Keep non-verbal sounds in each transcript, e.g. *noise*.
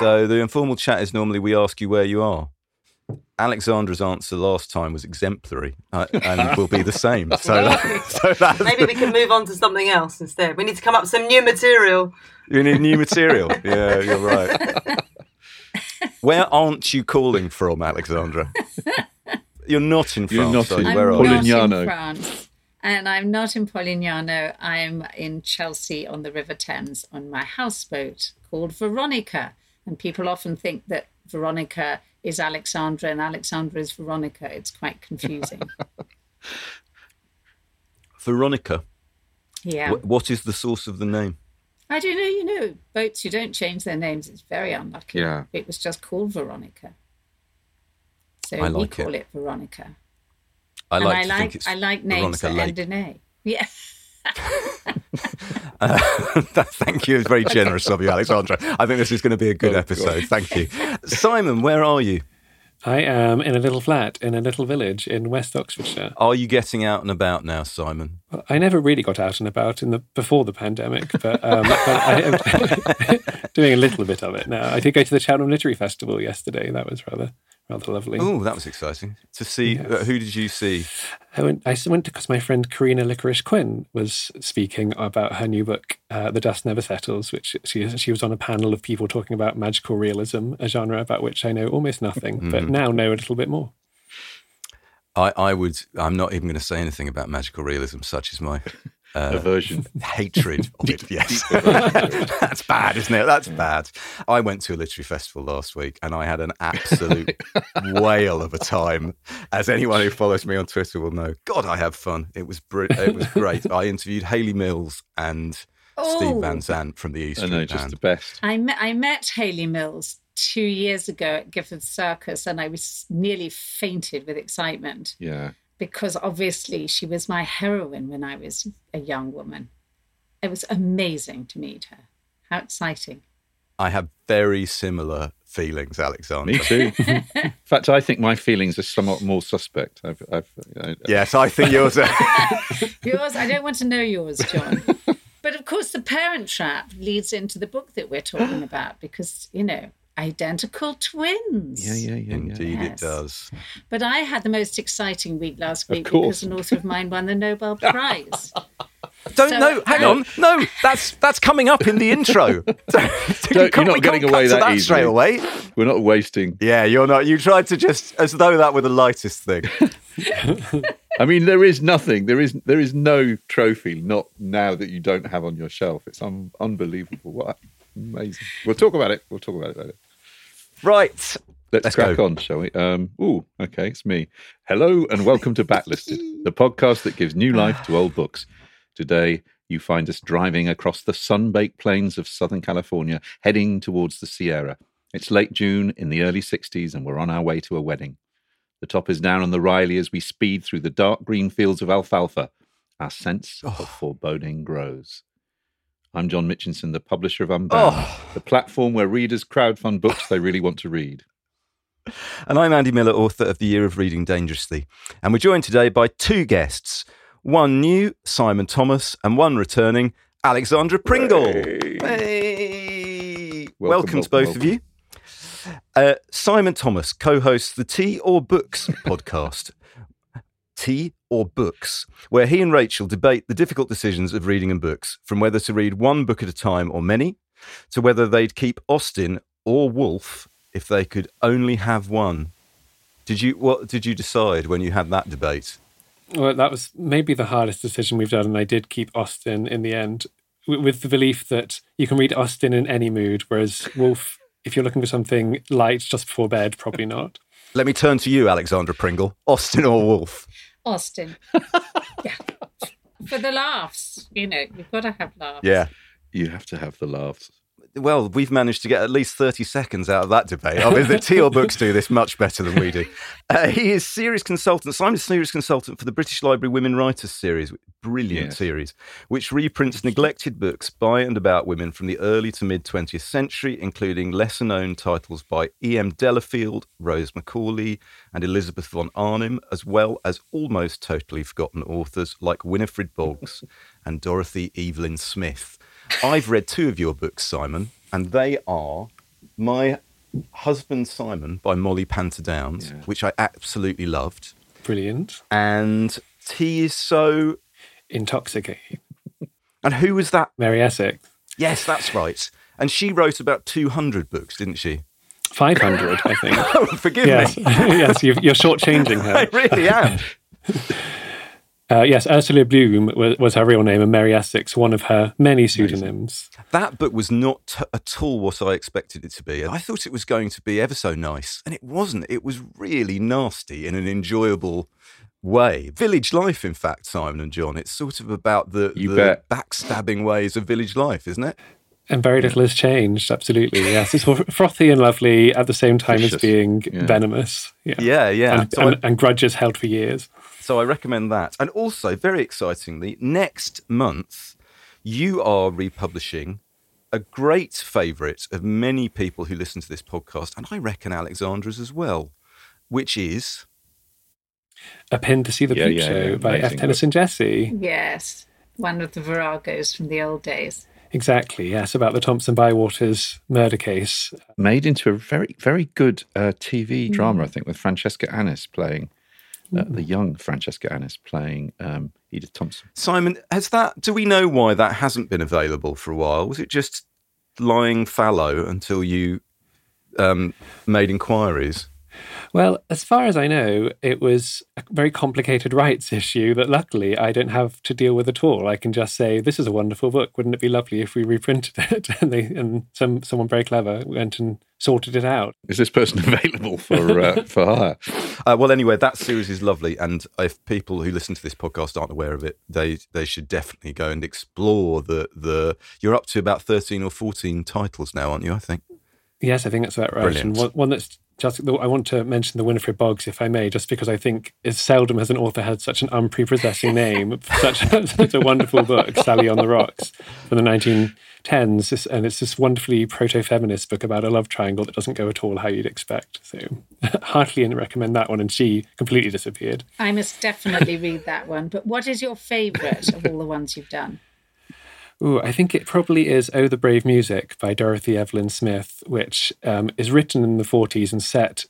So the informal chat is normally we ask you where you are. Alexandra's answer last time was exemplary uh, and *laughs* will be the same. So, that, so that's Maybe we can move on to something else instead. We need to come up with some new material. you need new material. *laughs* Yeah, you're right. Where aren't you calling from, Alexandra? You're not in France. You're not are you? in- Where I'm are you? not Polignano. in France. And I'm not in Polignano. I'm in Chelsea on the River Thames on my houseboat called Veronica. And people often think that Veronica is Alexandra and Alexandra is Veronica. It's quite confusing. *laughs* Veronica. yeah. Wh- what is the source of the name? I don't know, you know, boats who don't change their names, it's very unlucky. Yeah. It was just called Veronica. So I we call it. it, Veronica. I like and I think like I like names Veronica that Lake. end in A. *laughs* Yeah. Uh, *laughs* thank you. It's very generous of you, Alexandra. I think this is going to be a good Oh, episode. Thank you. Simon, where are you? I am in a little flat in a little village in West Oxfordshire. Are you getting out and about now, Simon? I never really got out and about in the before the pandemic, but, um, *laughs* but I am *laughs* doing a little bit of it now. I did go to the Cheltenham Literary Festival yesterday. That was rather rather lovely. Oh, that was exciting to see. Yes. Uh, who did you see? I went. I went because my friend Karina Lickorish Quinn was speaking about her new book, uh, "The Dust Never Settles," which she she was on a panel of people talking about magical realism, a genre about which I know almost nothing, but now know a little bit more. I, I would. I'm not even going to say anything about magical realism, such as my uh, Aversion. *laughs* hatred of it. Yes, *laughs* that's bad, isn't it? That's bad. I went to a literary festival last week, and I had an absolute *laughs* whale of a time. As anyone who follows me on Twitter will know, God, I have fun. It was br- it was great. I interviewed Hayley Mills and Steve Oh. Van Zandt from the East I know, just Band. the best. I met I met Hayley Mills two years ago at Gifford Circus, and I was nearly fainted with excitement Yeah. Because obviously she was my heroine when I was a young woman. It was amazing to meet her. How exciting! I have very similar feelings, Alexander. Me too. *laughs* In fact, I think my feelings are somewhat more suspect. I've, I've, I, Yes, I think yours are. *laughs* Yours, I don't want to know yours, John. but of course, the parent trap leads into the book that we're talking *gasps* about because, you know, identical twins. yeah, yeah, yeah, yeah. Indeed, it does. But I had the most exciting week last week because an author of mine won the Nobel *laughs* Prize. Don't So- no, hang on, no, that's that's coming up in the intro. *laughs* *laughs* Don't- You you're can't- we getting can't away cut to that straight easily. away. We're not wasting. Yeah, you're not. You tried to just as though that were the lightest thing. I mean, there is nothing. There is there is no trophy. Not now that you don't have on your shelf. It's un- unbelievable. What amazing. We'll talk about it. We'll talk about it later. Right. Let's, Let's crack go. on, shall we? Um, ooh, okay, it's me. Hello and welcome to Backlisted, *laughs* the podcast that gives new life to old books. *sighs* Today, you find us driving across the sun-baked plains of Southern California, heading towards the Sierra. It's late June in the early 60s, and we're on our way to a wedding. The top is down on the Riley as we speed through the dark green fields of alfalfa. Our sense of foreboding grows. I'm John Mitchinson, the publisher of Unbound, the platform where readers crowdfund books they really want to read. And I'm Andy Miller, author of The Year of Reading Dangerously. And we're joined today by two guests one new, Simon Thomas, and one returning, Alexandra Pringle. Hey. Welcome, Welcome, to both welcome, of you. Uh, Simon Thomas co hosts the Tea or Books *laughs* podcast. Tea or Books, where he and Rachel debate the difficult decisions of reading and books, from whether to read one book at a time or many, to whether they'd keep Austen or Woolf if they could only have one. Did you what did you decide when you had that debate? Well, that was maybe the hardest decision we've done, and I did keep Austen in the end, with the belief that you can read Austen in any mood, whereas Woolf, if you're looking for something light just before bed, probably not. Let me turn to you, Alexandra Pringle. Austen or Woolf? Austen. *laughs* yeah. For the laughs, you know, you've got to have laughs. Yeah. You have to have the laughs. Well, we've managed to get at least 30 seconds out of that debate. I mean, the Tea or Books do this much better than we do. *laughs* Uh, he is series consultant. I'm Simon's series consultant for the British Library Women Writers series, brilliant Yes. series, which reprints neglected books by and about women from the early to mid 20th century, including lesser known titles by E.M. Delafield, Rose Macaulay, and Elizabeth von Arnim, as well as almost totally forgotten authors like Winifred Boggs *laughs* and Dorothy Evelyn Smith. I've read two of your books, Simon, and they are My Husband Simon by Mollie Panter-Downes, Yeah. which I absolutely loved, Brilliant. and Tea is So. Intoxicating. And who was that? Mary Essex. Yes, that's right. And she wrote about 200 books, didn't she? 500, I think. *laughs* Oh, forgive yes, me. *laughs* yes, you've, you're shortchanging *laughs* her. I really am. Uh, yes, Ursula Bloom was, was her real name, and Mary Essex, one of her many pseudonyms. That book was not t- at all what I expected it to be. I thought it was going to be ever so nice, and it wasn't. It was really nasty in an enjoyable way. Village life, in fact, Simon and John. It's sort of about the, You the backstabbing ways of village life, isn't it? And very little has changed, absolutely. Yes, it's frothy and lovely at the same time Vicious. as being Yeah. venomous. Yeah. Yeah, yeah. And, So I- and, and grudges held for years. So I recommend that. And also, very excitingly, next month, you are republishing a great favourite of many people who listen to this podcast, and I reckon Alexandra's as well, which is A Pin to See the Yeah, Peep yeah, Show yeah, by F. amazing Tennyson Jesse. Yes. One of the Viragos from the old days. Exactly, yes, about the Thompson Bywaters murder case. Made into a very, very good uh, TV drama, I think, with Francesca Annis playing, uh, the young Francesca Annis playing um, Edith Thompson. Simon. Has that? Do we know why that hasn't been available for a while? Was it just lying fallow until you um, made inquiries? Well, as far as I know, it was a very complicated *laughs* rights issue that luckily I don't have to deal with at all. I can just say, "This is a wonderful book. Wouldn't it be lovely if we reprinted *laughs* it?" and they and some someone very clever went and sorted it out. Is this person *laughs* available for uh, for hire? Uh, well, anyway, that series is lovely, and if people who listen to this podcast aren't aware of it, they they should definitely go and explore the the. You're up to about thirteen or fourteen titles now, aren't you? I think. Yes, I think that's about right. Brilliant. And one, one that's just I want to mention the Winifred Boggs, if I may, just because I think it's seldom has an author had such an unprepossessing name, *laughs* such, such a wonderful book, Sally on the Rocks, from the 1910s, and it's this wonderfully proto-feminist book about a love triangle that doesn't go at all how you'd expect. So, *laughs* heartily recommend that one. And she completely disappeared. I must definitely read that one. But what is your favourite of all the ones you've done? Ooh, I think it probably is Oh the Brave Music by Dorothy Evelyn Smith, which um, is written in the 40s and set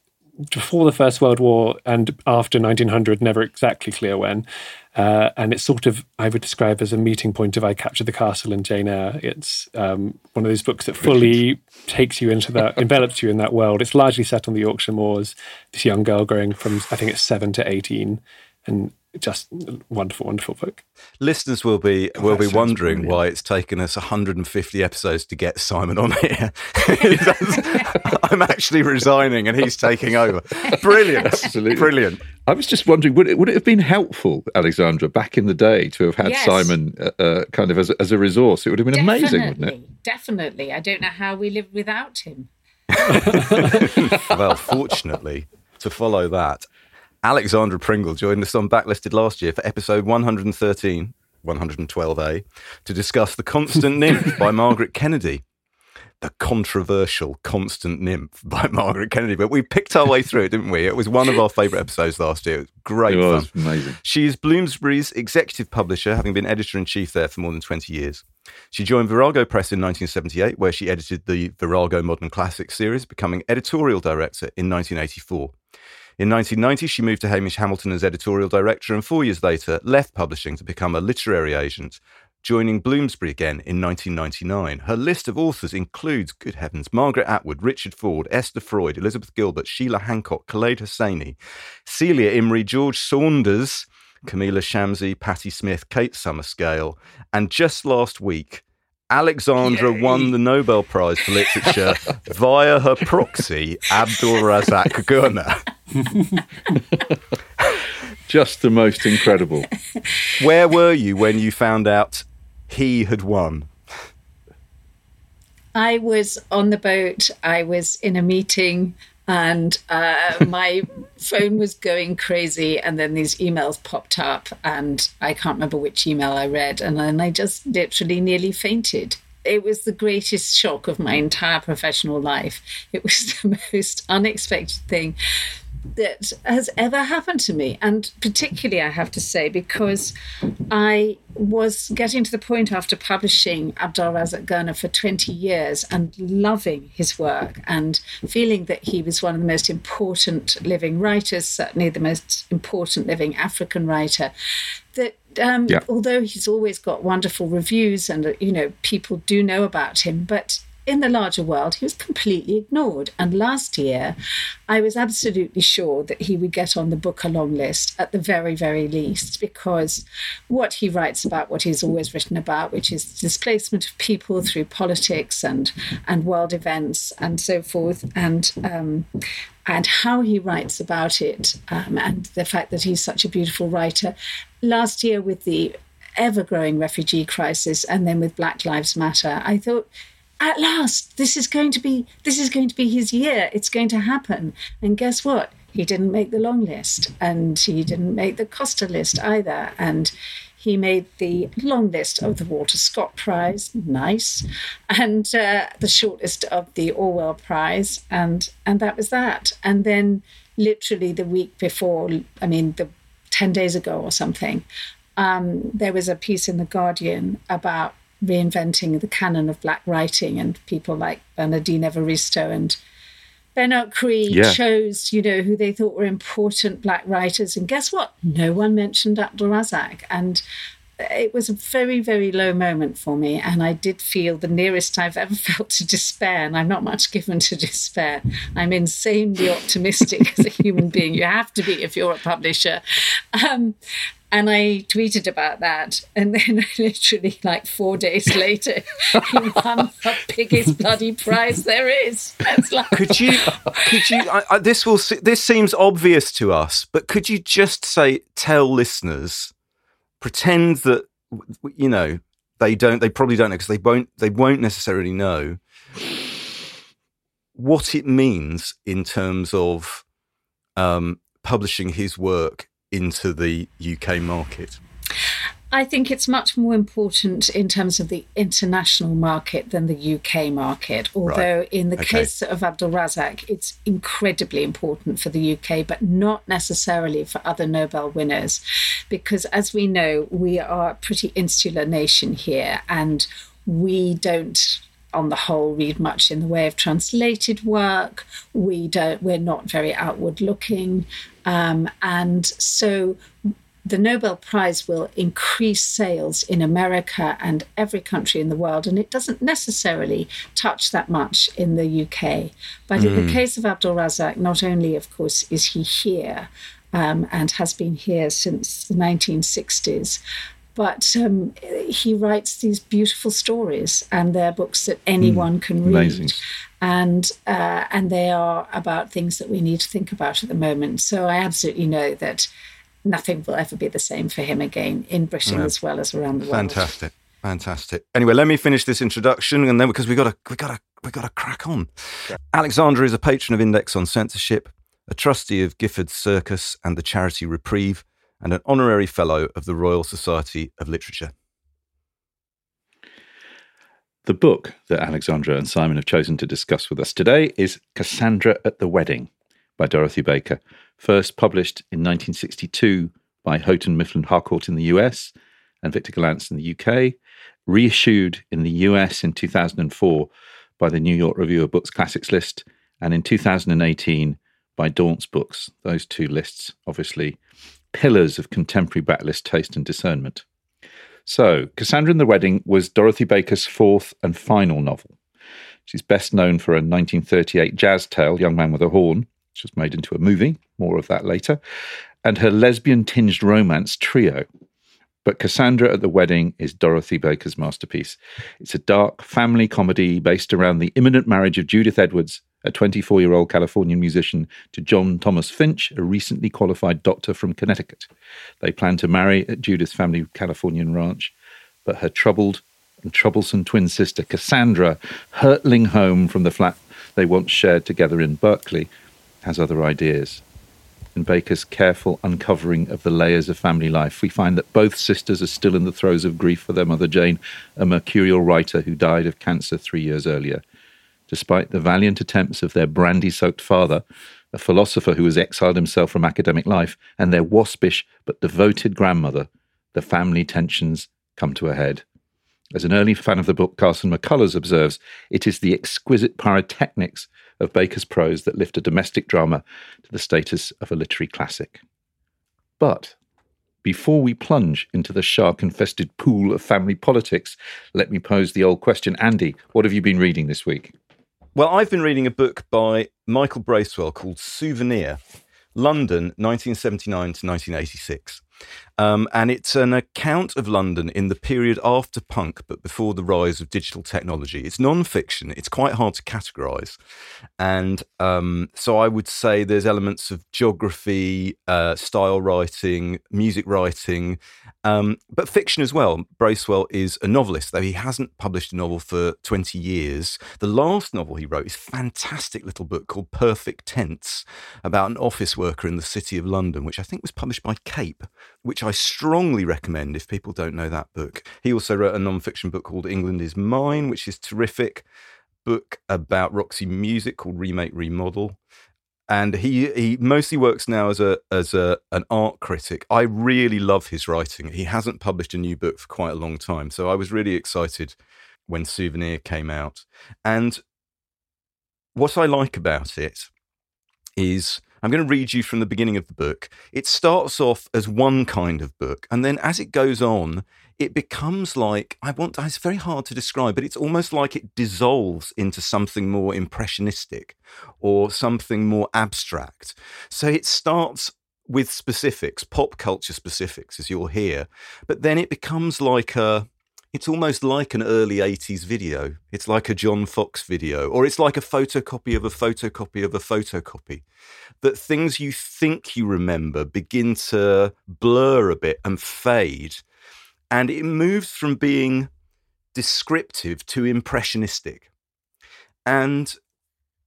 before the First World War and after 1900, never exactly clear when. Uh, and it's sort of, I would describe as a meeting point of I Capture the Castle and Jane Eyre. It's um, one of those books that fully takes you into that, envelops you in that world. It's largely set on the Yorkshire moors. This young girl growing from, I think it's seven to 18. And just wonderful, wonderful book. Listeners will be will that be wondering brilliant. why it's taken us 150 episodes to get Simon on here. That's- *laughs* I'm actually resigning, and he's taking over. Brilliant, Absolutely. brilliant. I was just wondering, would it would it have been helpful, Alexandra, back in the day, to have had Yes. Simon uh, uh, kind of as a, as a resource? It would have been amazing, wouldn't it? Definitely. I don't know how we lived without him. *laughs* well, fortunately, to follow that, Alexandra Pringle joined us on Backlisted last year for episode 113, 112A, to discuss The Constant *laughs* Nymph by Margaret Kennedy. The controversial Constant Nymph *laughs* by Margaret Kennedy. But we picked our way through it, didn't we? It was one of our favourite episodes last year. It was great It fun. amazing. She is Bloomsbury's executive publisher, having been editor in chief there for more than 20 years. She joined Virago Press in 1978, where she edited the Virago Modern Classics series, becoming editorial director in 1984. In 1990, she moved to Hamish Hamilton as editorial director, and four years later, left publishing to become a literary agent, joining Bloomsbury again in 1999. Her list of authors includes, good heavens, Margaret Atwood, Richard Ford, Esther Freud, Elizabeth Gilbert, Sheila Hancock, Khaled Hosseini, Celia Imrie, George Saunders, Kamila Shamsie, Patti Smith, Kate Summerscale, and just last week, Alexandra Yay. won the Nobel Prize for Literature *laughs* via her proxy, Abdulrazak Gurnah. Just the most incredible. Where were you when you found out he had won? I was on the boat. I was in a meeting, and uh, my *laughs* phone was going crazy. And then these emails popped up, and I can't remember which email I read. And then I just literally nearly fainted. It was the greatest shock of my entire professional life. It was *laughs* the most unexpected thing that has ever happened to me. And particularly, I have to say, because I was getting to the point after publishing Abdulrazak Gurnah for 20 years and loving his work and feeling that he was one of the most important living writers, certainly the most important living African writer, that um, Yeah. although he's always got wonderful reviews and, uh, you know, people do know about him, but in the larger world, he was completely ignored. And last year, I was absolutely sure that he would get on the Booker long list at the very, very least, because what he writes about, what he's always written about, which is displacement of people through politics and and world events and so forth, and um, and how he writes about it, um, and the fact that he's such a beautiful writer. Last year, with the ever growing refugee crisis, and then with Black Lives Matter, I thought at last this is going to be this is going to be his year. It's going to happen. And guess what? He didn't make the long list and he didn't make the costa list either. And he made the long list of the walter scott prize nice and uh, the short list of the orwell prize and and that was that. And then literally the week before i mean the 10 days ago or something um, there was a piece in the guardian about reinventing the canon of black writing and people like Bernardine Evaristo and Bernard Cree Yeah. chose, you know, who they thought were important black writers. And guess what? No one mentioned Abdulrazak. And it was a very, very low moment for me. And I did feel the nearest I've ever *laughs* felt to despair. And I'm not much given to despair. I'm insanely optimistic as a human being. You have to be if you're a publisher. Um, and I tweeted about that. And then *laughs* literally, like four days *laughs* later, he won the biggest bloody prize there is. Like, Could you? Could you? I, I, this will. This seems obvious to us, but could you just say, tell listeners, pretend that you know they don't. They probably don't know because they won't. They won't necessarily know what it means in terms of um, publishing his work into the UK market. I think it's much more important in terms of the international market than the UK market. Although, in the Okay. case of Abdulrazak, it's incredibly important for the UK, but not necessarily for other Nobel winners. Because, as we know, we are a pretty insular nation here, and we don't on the whole read much in the way of translated work we don't we're not very outward looking um, and so the Nobel Prize will increase sales in America and every country in the world, and it doesn't necessarily touch that much in the UK. But in the case of Abdulrazak, not only, of course, is he here um, and has been here since the 1960s, but um, he writes these beautiful stories, and they're books that anyone can read Amazing. and uh, and they are about things that we need to think about at the moment. So I absolutely know that nothing will ever be the same for him again in Britain as well as around the world. Fantastic, fantastic. Anyway, let me finish this introduction, and then because we got to, we got to, we got to crack on. Alexandra is a patron of Index on Censorship, a trustee of Gifford Circus and the charity Reprieve, and an honorary fellow of the Royal Society of Literature. The book that Alexandra and Simon have chosen to discuss with us today is Cassandra at the Wedding by Dorothy Baker, first published in 1962 by Houghton Mifflin Harcourt in the US and Victor Gollancz in the UK, reissued in the US in 2004 by the New York Review of Books Classics list, and in 2018 by Daunt's Books. Those two lists, obviously, pillars of contemporary backlist taste and discernment. So, Cassandra and the Wedding was Dorothy Baker's fourth and final novel. She's best known for a 1938 jazz tale, Young Man with a Horn, which was made into a movie, more of that later, and her lesbian tinged romance trio. But Cassandra at the Wedding is Dorothy Baker's masterpiece. It's a dark family comedy based around the imminent marriage of Judith Edwards, a 24 year old Californian musician, to John Thomas Finch, a recently qualified doctor from Connecticut. They plan to marry at Judith's family Californian ranch, but her troubled and troublesome twin sister, Cassandra, hurtling home from the flat they once shared together in Berkeley, has other ideas. In Baker's careful uncovering of the layers of family life, we find that both sisters are still in the throes of grief for their mother Jane, a mercurial writer who died of cancer three years earlier. Despite the valiant attempts of their brandy soaked father, a philosopher who has exiled himself from academic life, and their waspish but devoted grandmother, the family tensions come to a head. As an early fan of the book, Carson McCullers observes, it is the exquisite pyrotechnics of Baker's prose that lift a domestic drama to the status of a literary classic. But before we plunge into the shark infested pool of family politics, let me pose the old question. Andy, what have you been reading this week? Well, I've been reading a book by Michael Bracewell called Souvenir London, 1979 to 1986. Um, and it's an account of London in the period after punk, but before the rise of digital technology. It's non fiction, it's quite hard to categorize. And um, so I would say there's elements of geography, uh, style writing, music writing, um, but fiction as well. Bracewell is a novelist, though he hasn't published a novel for 20 years. The last novel he wrote is a fantastic little book called Perfect Tense about an office worker in the city of London, which I think was published by Cape, which I strongly recommend if people don't know that book. He also wrote a non-fiction book called England is Mine, which is terrific. Book about Roxy Music called Remake Remodel and he he mostly works now as a as a an art critic. I really love his writing. He hasn't published a new book for quite a long time, so I was really excited when Souvenir came out. And what I like about it is I'm going to read you from the beginning of the book. It starts off as one kind of book, and then as it goes on, it becomes like I want. It's very hard to describe, but it's almost like it dissolves into something more impressionistic or something more abstract. So it starts with specifics, pop culture specifics, as you'll hear, but then it becomes like a it's almost like an early 80s video. It's like a John Foxx video, or it's like a photocopy of a photocopy of a photocopy. That things you think you remember begin to blur a bit and fade. And it moves from being descriptive to impressionistic. And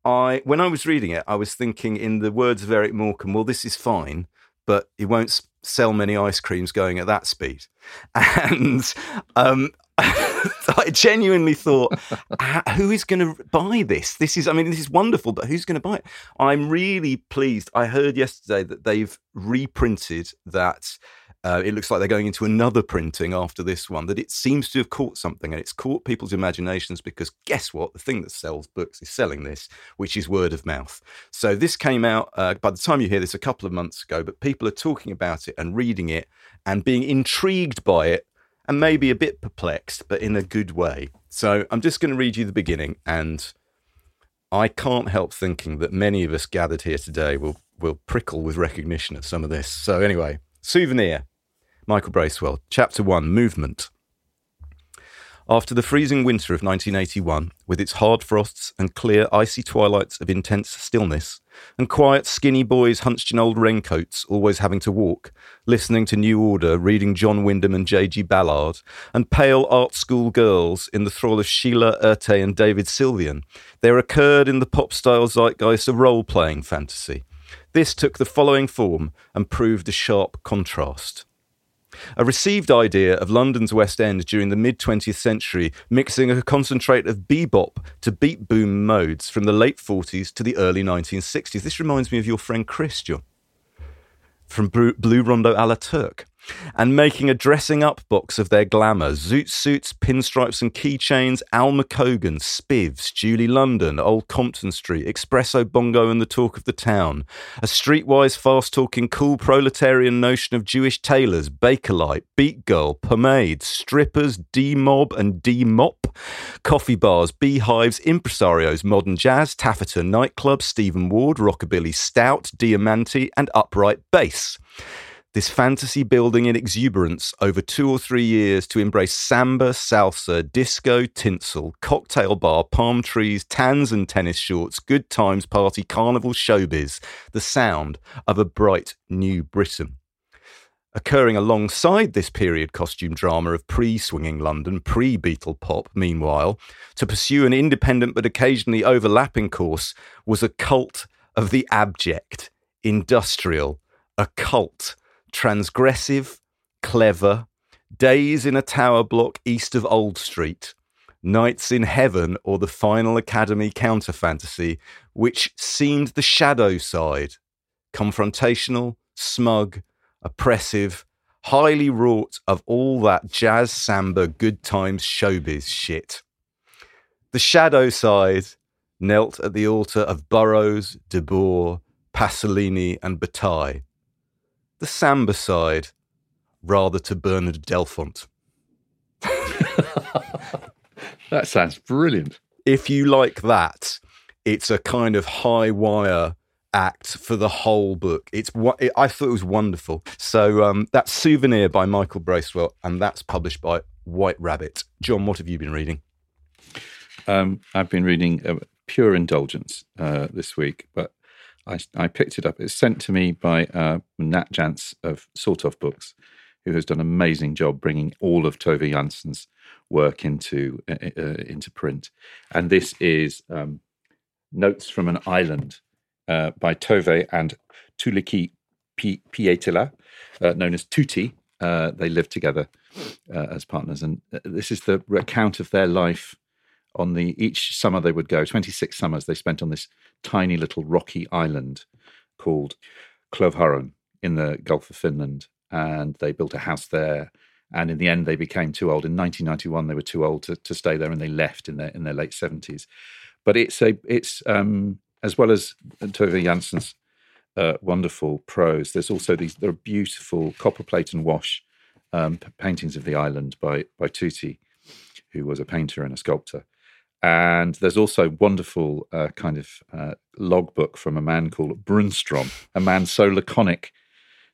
I, when I was reading it, I was thinking, in the words of Eric Morecambe, well, this is fine, but it won't sell many ice creams going at that speed. And um, *laughs* I genuinely thought, who is going to buy this? This is, I mean, this is wonderful, but who's going to buy it? I'm really pleased. I heard yesterday that they've reprinted that uh, it looks like they're going into another printing after this one, that it seems to have caught something and it's caught people's imaginations because guess what? The thing that sells books is selling this, which is word of mouth. So this came out uh, by the time you hear this a couple of months ago, but people are talking about it and reading it and being intrigued by it and maybe a bit perplexed, but in a good way. So I'm just going to read you the beginning and. I can't help thinking that many of us gathered here today will, will prickle with recognition of some of this. So, anyway, Souvenir, Michael Bracewell, Chapter 1 Movement. After the freezing winter of 1981, with its hard frosts and clear, icy twilights of intense stillness, and quiet, skinny boys hunched in old raincoats, always having to walk, listening to New Order, reading John Wyndham and J.G. Ballard, and pale art school girls in the thrall of Sheila Erte and David Sylvian, there occurred in the pop style zeitgeist a role playing fantasy. This took the following form and proved a sharp contrast. A received idea of London's West End during the mid 20th century, mixing a concentrate of bebop to beat boom modes from the late 40s to the early 1960s. This reminds me of your friend Chris, John, from Blue Rondo a la Turk. And making a dressing up box of their glamour. Zoot suits, pinstripes and keychains, Al McCogan, Spivs, Julie London, Old Compton Street, Espresso Bongo and the talk of the town. A streetwise, fast talking, cool proletarian notion of Jewish tailors, Bakelite, Beat Girl, Pomade, strippers, D Mob and D Mop, coffee bars, beehives, impresarios, modern jazz, taffeta nightclub, Stephen Ward, Rockabilly Stout, Diamante, and Upright Bass this fantasy building in exuberance over two or three years to embrace samba, salsa, disco, tinsel, cocktail bar, palm trees, tans and tennis shorts, good times, party, carnival, showbiz, the sound of a bright new Britain. Occurring alongside this period costume drama of pre swinging London, pre Beatle pop, meanwhile, to pursue an independent but occasionally overlapping course was a cult of the abject, industrial, occult, transgressive, clever, days in a tower block east of Old Street, nights in heaven, or the final Academy counter fantasy, which seemed the shadow side, confrontational, smug, oppressive, highly wrought of all that jazz samba good times showbiz shit. The shadow side knelt at the altar of Burroughs, Debord, Pasolini, and Bataille the samba side rather to Bernard Delfont. *laughs* that sounds brilliant. If you like that, it's a kind of high wire act for the whole book. It's what I thought it was wonderful. So um, that's Souvenir by Michael Bracewell, and that's published by White Rabbit. John, what have you been reading? Um, I've been reading uh, Pure Indulgence uh, this week, but I, I picked it up. It's sent to me by uh, Nat Jansz of Sort of Books, who has done an amazing job bringing all of Tove Jansson's work into uh, uh, into print. And this is um, Notes from an Island uh, by Tove and Tuulikki Pietilä, uh, known as Tooti. Uh, they live together as partners, and this is the account of their life on the each summer they would go 26 summers they spent on this tiny little rocky island called Klovharu in the Gulf of Finland and they built a house there. And in the end they became too old. In 1991 they were too old to, to stay there and they left in their in their late 70s but it's a it's um as well as Tove Jansson's uh, wonderful prose there's also these there are beautiful copper plate and wash um, paintings of the island by by Tooti who was a painter and a sculptor and there's also wonderful uh, kind of uh, logbook from a man called Brunstrom, a man so laconic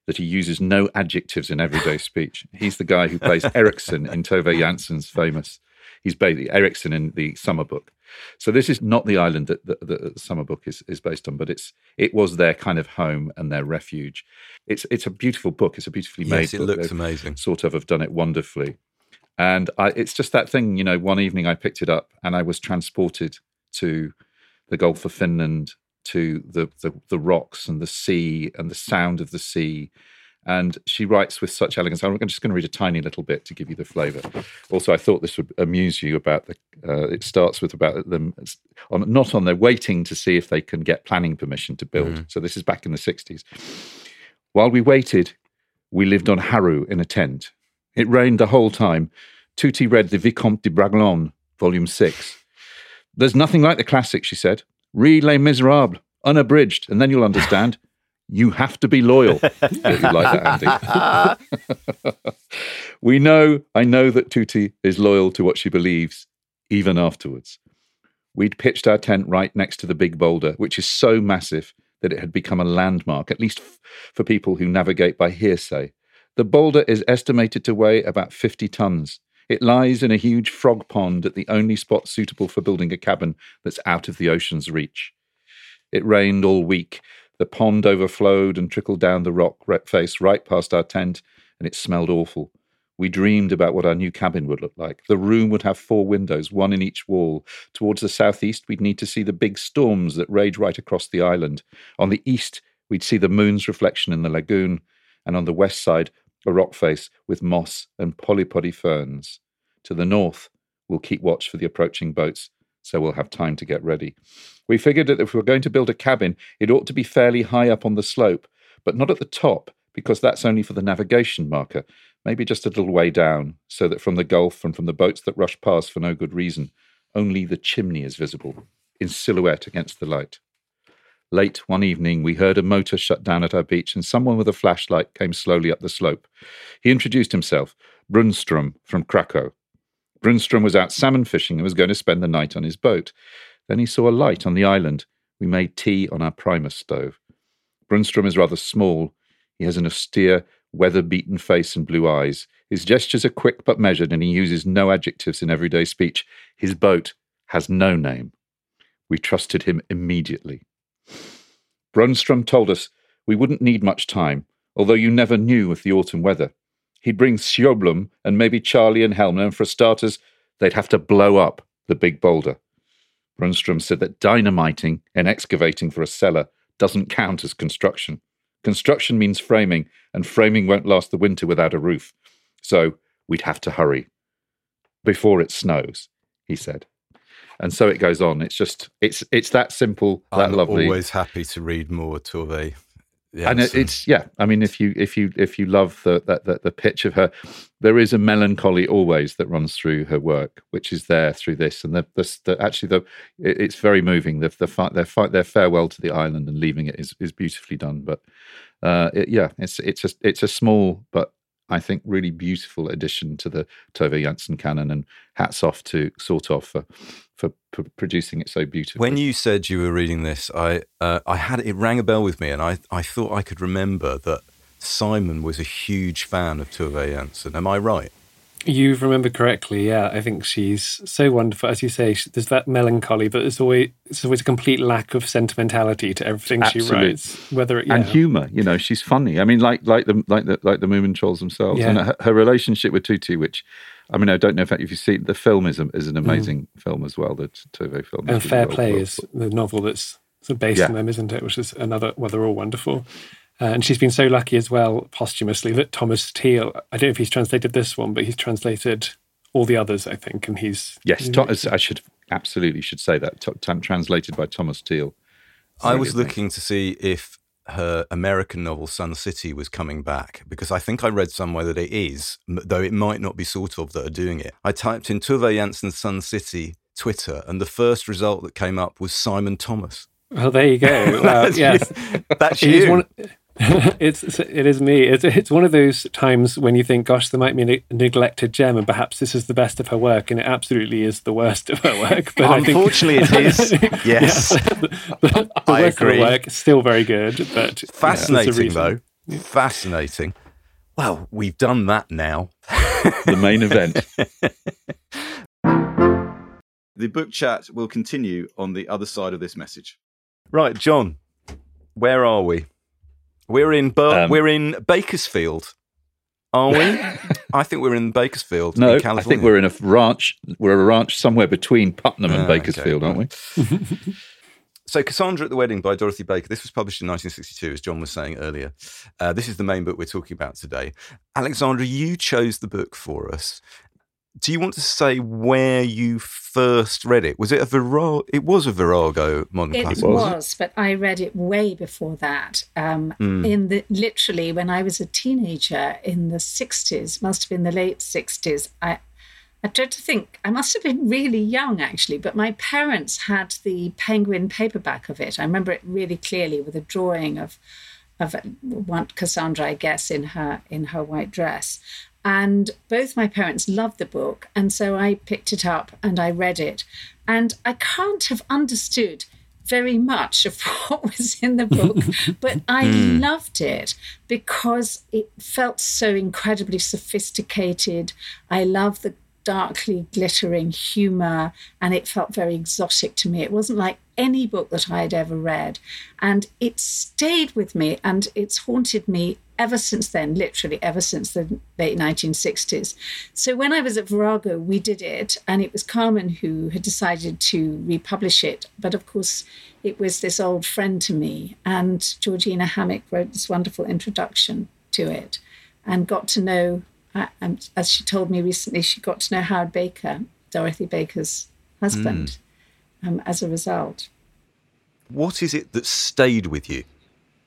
that he uses no adjectives in everyday speech. He's the guy who plays *laughs* Eriksson in Tove Jansson's famous. He's basically Eriksson in the Summer Book. So this is not the island that the, the, the, Summer Book is, is based on, but it's it was their kind of home and their refuge. It's it's a beautiful book. It's a beautifully made. Yes, it book. looks They've amazing. Sort of have done it wonderfully. And I, it's just that thing, you know, one evening I picked it up and I was transported to the Gulf of Finland, to the, the, the rocks and the sea and the sound of the sea. And she writes with such elegance. I'm just going to read a tiny little bit to give you the flavour. Also, I thought this would amuse you about the. Uh, it starts with about them on not on their waiting to see if they can get planning permission to build. Mm. So this is back in the 60s. While we waited, we lived on Haru in a tent. It rained the whole time. Tooti read the Vicomte de Bragelonne, Volume 6. There's nothing like the classic, she said. Read Les Miserables, unabridged, and then you'll understand. *laughs* You have to be loyal. you like that, Andy. *laughs* we know, I know that Tooti is loyal to what she believes, even afterwards. We'd pitched our tent right next to the big boulder, which is so massive that it had become a landmark, at least f- for people who navigate by hearsay. The boulder is estimated to weigh about 50 tons. It lies in a huge frog pond at the only spot suitable for building a cabin that's out of the ocean's reach. It rained all week. The pond overflowed and trickled down the rock face right past our tent, and it smelled awful. We dreamed about what our new cabin would look like. The room would have four windows, one in each wall. Towards the southeast, we'd need to see the big storms that rage right across the island. On the east, we'd see the moon's reflection in the lagoon, and on the west side, a rock face with moss and polypody ferns. To the north, we'll keep watch for the approaching boats, so we'll have time to get ready. We figured that if we were going to build a cabin, it ought to be fairly high up on the slope, but not at the top, because that's only for the navigation marker, maybe just a little way down, so that from the Gulf and from the boats that rush past for no good reason, only the chimney is visible, in silhouette against the light. Late one evening, we heard a motor shut down at our beach, and someone with a flashlight came slowly up the slope. He introduced himself, Brunstrom from Krakow. Brunstrom was out salmon fishing and was going to spend the night on his boat. Then he saw a light on the island. We made tea on our Primus stove. Brunstrom is rather small. He has an austere, weather beaten face and blue eyes. His gestures are quick but measured, and he uses no adjectives in everyday speech. His boat has no name. We trusted him immediately. Brunstrom told us we wouldn't need much time, although you never knew with the autumn weather. He'd bring Sjöblom and maybe Charlie and Helmer, and for starters, they'd have to blow up the big boulder. Brunstrom said that dynamiting and excavating for a cellar doesn't count as construction. Construction means framing, and framing won't last the winter without a roof. So we'd have to hurry. Before it snows, he said. And so it goes on. It's just it's it's that simple, that I'm lovely. always happy to read more Tove. and it, it's yeah i mean if you if you if you love the, that the the pitch of her there is a melancholy always that runs through her work which is there through this and the, the, the actually the it, it's very moving the the fi- their fight their farewell to the island and leaving it is is beautifully done but uh it, yeah it's it's a it's a small but I think really beautiful addition to the Tove Jansson canon, and hats off to Sort Of for for p- producing it so beautifully. When you said you were reading this, I uh, I had it rang a bell with me, and I I thought I could remember that Simon was a huge fan of Tove Jansson. Am I right? You remember correctly, yeah. I think she's so wonderful. As you say, she, there's that melancholy, but there's always there's always a complete lack of sentimentality to everything she writes. Whether it, yeah. and humor. You know, she's funny. I mean, like like the like the like the Moomin Trolls themselves, Yeah. and her, her relationship with Tutu, which. I mean, I don't know if, if you see the film is a, is an amazing film as well. The Tove film, Mm. and Fair well- Play well- is the novel that's based Yeah. on them, isn't it? Which is another. Well, they're all wonderful. Uh, and she's been so lucky as well posthumously that Thomas Teal. I don't know if he's translated this one, but he's translated all the others, I think, and he's Yes, to, I should absolutely should say that. To, t- translated by Thomas Teal. I was amazing. looking to see if her American novel Sun City was coming back because I think I read somewhere that it is, though it might not be sort of that are doing it. I typed in Tove Jansson Sun City Twitter, and the first result that came up was Simon Thomas. well. There you go. *laughs* Wow, That's yes, you. That's you. one- *laughs* it's it is me. It's it's one of those times when you think, "Gosh, there might be a neglected gem, and perhaps this is the best of her work," and it absolutely is the worst of her work. But I think- Unfortunately, it is. *laughs* Yes. *laughs* the, the I rest of her agree. work still very good, but yeah, there's a Fascinating, reason. though. Fascinating. Well, we've done that now. The main event. The book chat will continue on the other side of this message. Right, John, where are we? We're in Bur- Um, we're in Bakersfield, are we? *laughs* I think we're in Bakersfield. No, in I think we're in a ranch. We're a ranch somewhere between Putnam and Ah, okay, Bakersfield, aren't we? *laughs* So, Cassandra at the Wedding by Dorothy Baker. This was published in 1962, as John was saying earlier. Uh, this is the main book we're talking about today. Alexandra, you chose the book for us. Do you want to say where you first read it? Was it a Virago? It was a Virago modern It classic. was. was, but I read it way before that. Um, Hmm. In the literally when I was a teenager in the sixties, must have been the late sixties. I I dread to think I must have been really young actually, but my parents had the Penguin paperback of it. I remember it really clearly with a drawing of of one Cassandra, I guess, in her in her white dress. And both my parents loved the book, and so I picked it up and I read it. And I can't have understood very much of *laughs* what was in the book, *laughs* but I hmm. loved it because it felt so incredibly sophisticated. I love the darkly glittering humor, and it felt very exotic to me. It wasn't like any book that I had ever read, and it stayed with me and it's haunted me ever since then, literally ever since the late 1960s. So when I was at Virago, we did it, and it was Carmen who had decided to republish it. But of course, it was this old friend to me, and Georgina Hammick wrote this wonderful introduction to it and got to know, um, as she told me recently, she got to know Howard Baker, Dorothy Baker's husband, um, as a result. What is it that stayed with you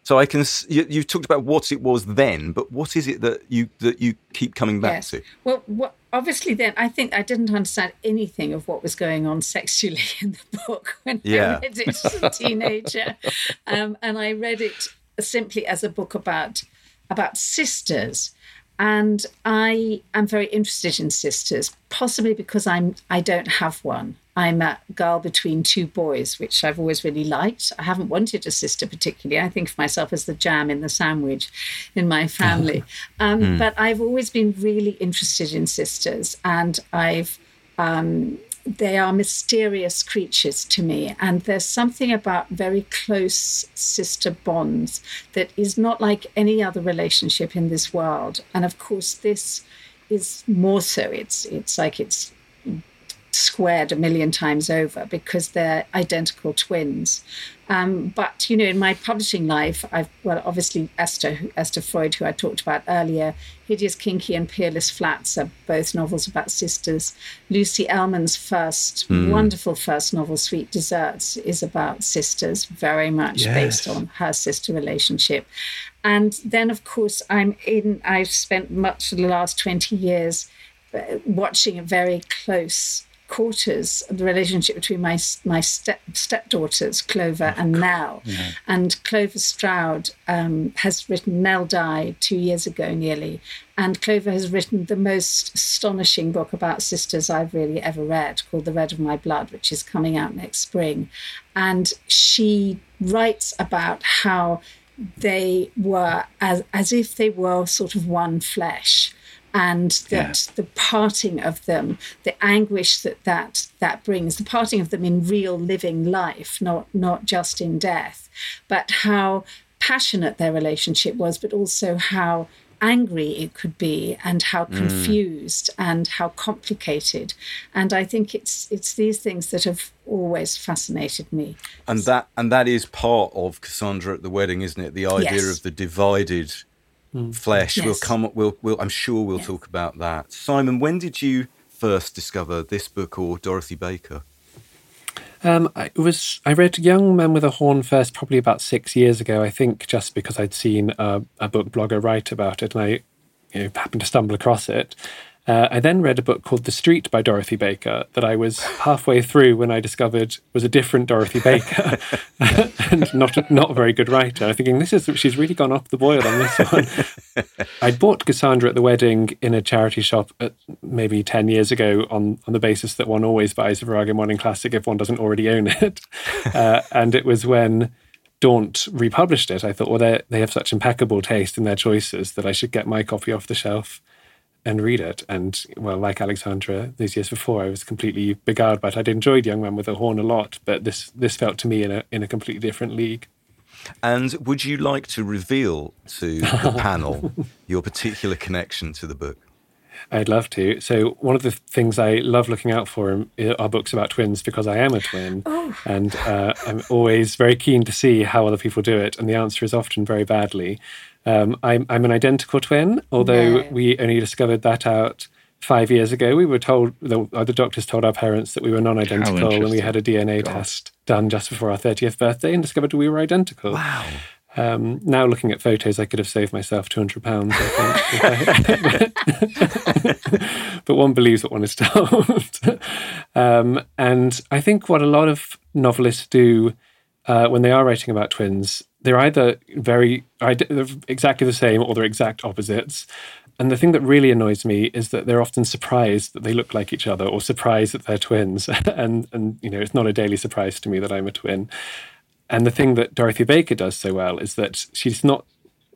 So I can. You, you talked about what it was then, but what is it that you that you keep coming back yes. to? Well, what, obviously, then I think I didn't understand anything of what was going on sexually *laughs* in the book when Yeah. I read it as a teenager, *laughs* um, and I read it simply as a book about about sisters. And I am very interested in sisters, possibly because I'm I don't have one. I'm a girl between two boys, which I've always really liked. I haven't wanted a sister particularly. I think of myself as the jam in the sandwich in my family. *laughs* Um, But I've always been really interested in sisters, and I've um, they are mysterious creatures to me. And there's something about very close sister bonds that is not like any other relationship in this world. And of course, this is more so. It's it's like it's squared a million times over because they're identical twins. Um, but you know, in my publishing life, I've well, obviously Esther Esther Freud, who I talked about earlier, Hideous Kinky and Peerless Flats are both novels about sisters. Lucy Ellmann's first wonderful first novel, Sweet Desserts, is about sisters, very much based on her sister relationship. And then, of course, I'm in. I've spent much of the last twenty years uh, watching a very close quarters the relationship between my my step stepdaughters Clover and Nell, and Clover Stroud um, has written. Nell died two years ago nearly, and Clover has written the most astonishing book about sisters I've really ever read, called The Red of My Blood, which is coming out next spring, and she writes about how they were as as if they were sort of one flesh and that the parting of them the anguish that, that that brings the parting of them in real living life not not just in death but how passionate their relationship was but also how angry it could be and how mm. confused and how complicated and i think it's it's these things that have always fascinated me And that and that is part of Cassandra at the wedding, isn't it? The idea Yes. of the divided flesh. We'll come. We'll. we'll I'm sure we'll talk about that. Simon, when did you first discover this book or Dorothy Baker? Um, I it was I read Young Man with a Horn first, probably about six years ago. I think just because I'd seen a, a book blogger write about it, and I you know, happened to stumble across it. Uh, I then read a book called The Street by Dorothy Baker that I was *laughs* halfway through when I discovered was a different Dorothy Baker *laughs* *laughs* and not not a very good writer. I'm thinking this is she's really gone off the boil on this one. I'd bought Cassandra at the wedding in a charity shop uh, maybe 10 years ago on, on the basis that one always buys a Virago Modern Classic if one doesn't already own it. Uh, and it was when Daunt republished it, I thought, well, they they have such impeccable taste in their choices that I should get my copy off the shelf and read it. And well, like Alexandra, these years before, I was completely beguiled by it. I'd enjoyed Young Man with a Horn a lot, but this this felt to me in a in a completely different league. And would you like to reveal to the *laughs* panel your particular connection to the book? I'd love to. So one of the things I love looking out for are books about twins because I am a twin, *gasps* and uh, I'm always very keen to see how other people do it. And the answer is often very badly. Um, I'm, I'm an identical twin, although No. we only discovered that out five years ago. We were told the, uh, the doctors told our parents that we were non-identical, and we had a DNA test done just before our 30th birthday, and discovered we were identical. Wow. Um, now looking at photos, I could have saved myself two hundred pounds. I think, *laughs* but one believes what one is told. *laughs* um, and I think what a lot of novelists do uh, when they are writing about twins, they're either very they're exactly the same or they're exact opposites. And the thing that really annoys me is that they're often surprised that they look like each other, or surprised that they're twins. *laughs* and and you know, it's not a daily surprise to me that I'm a twin. And the thing that Dorothy Baker does so well is that she's not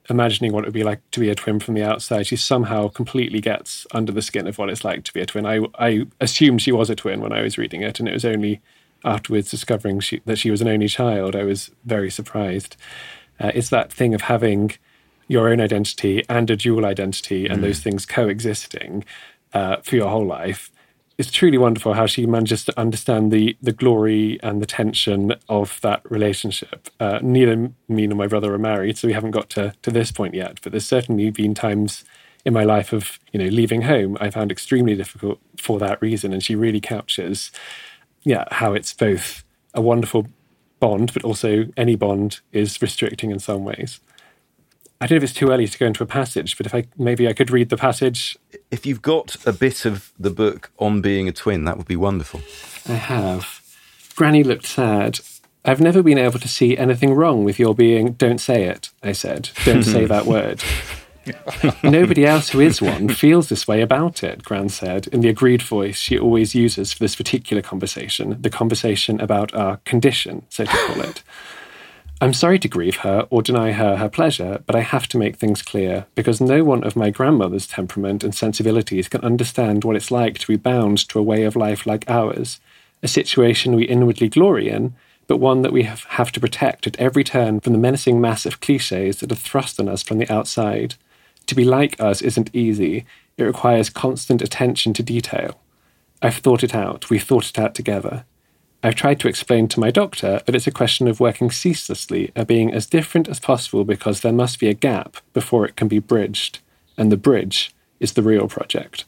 imagining what it would be like to be a twin from the outside. She somehow completely gets under the skin of what it's like to be a twin. I, I assumed she was a twin when I was reading it, and it was only afterwards discovering she, that she was an only child I was very surprised. Uh, it's that thing of having your own identity and a dual identity and those things coexisting uh, for your whole life it's truly wonderful how she manages to understand the the glory and the tension of that relationship. Uh, neither me nor my brother are married, so we haven't got to to this point yet. But there's certainly been times in my life of you know leaving home I found extremely difficult for that reason, and she really captures yeah how it's both a wonderful bond, but also any bond is restricting in some ways. I don't know if it's too early to go into a passage, but if I maybe I could read the passage. If you've got a bit of the book on being a twin, that would be wonderful. I have. Granny looked sad. I've never been able to see anything wrong with your being. Don't say it, I said. Don't say *laughs* that word. *laughs* Nobody else who is one feels this way about it, Gran said, in the agreed voice she always uses for this particular conversation, the conversation about our condition, so to call it. I'm sorry to grieve her or deny her her pleasure, but I have to make things clear, because no one of my grandmother's temperament and sensibilities can understand what it's like to be bound to a way of life like ours, a situation we inwardly glory in, but one that we have, to protect at every turn from the menacing mass of cliches that are thrust on us from the outside. To be like us isn't easy, it requires constant attention to detail. I've thought it out, we've thought it out together. I've tried to explain to my doctor that it's a question of working ceaselessly at being as different as possible because there must be a gap before it can be bridged, and the bridge is the real project.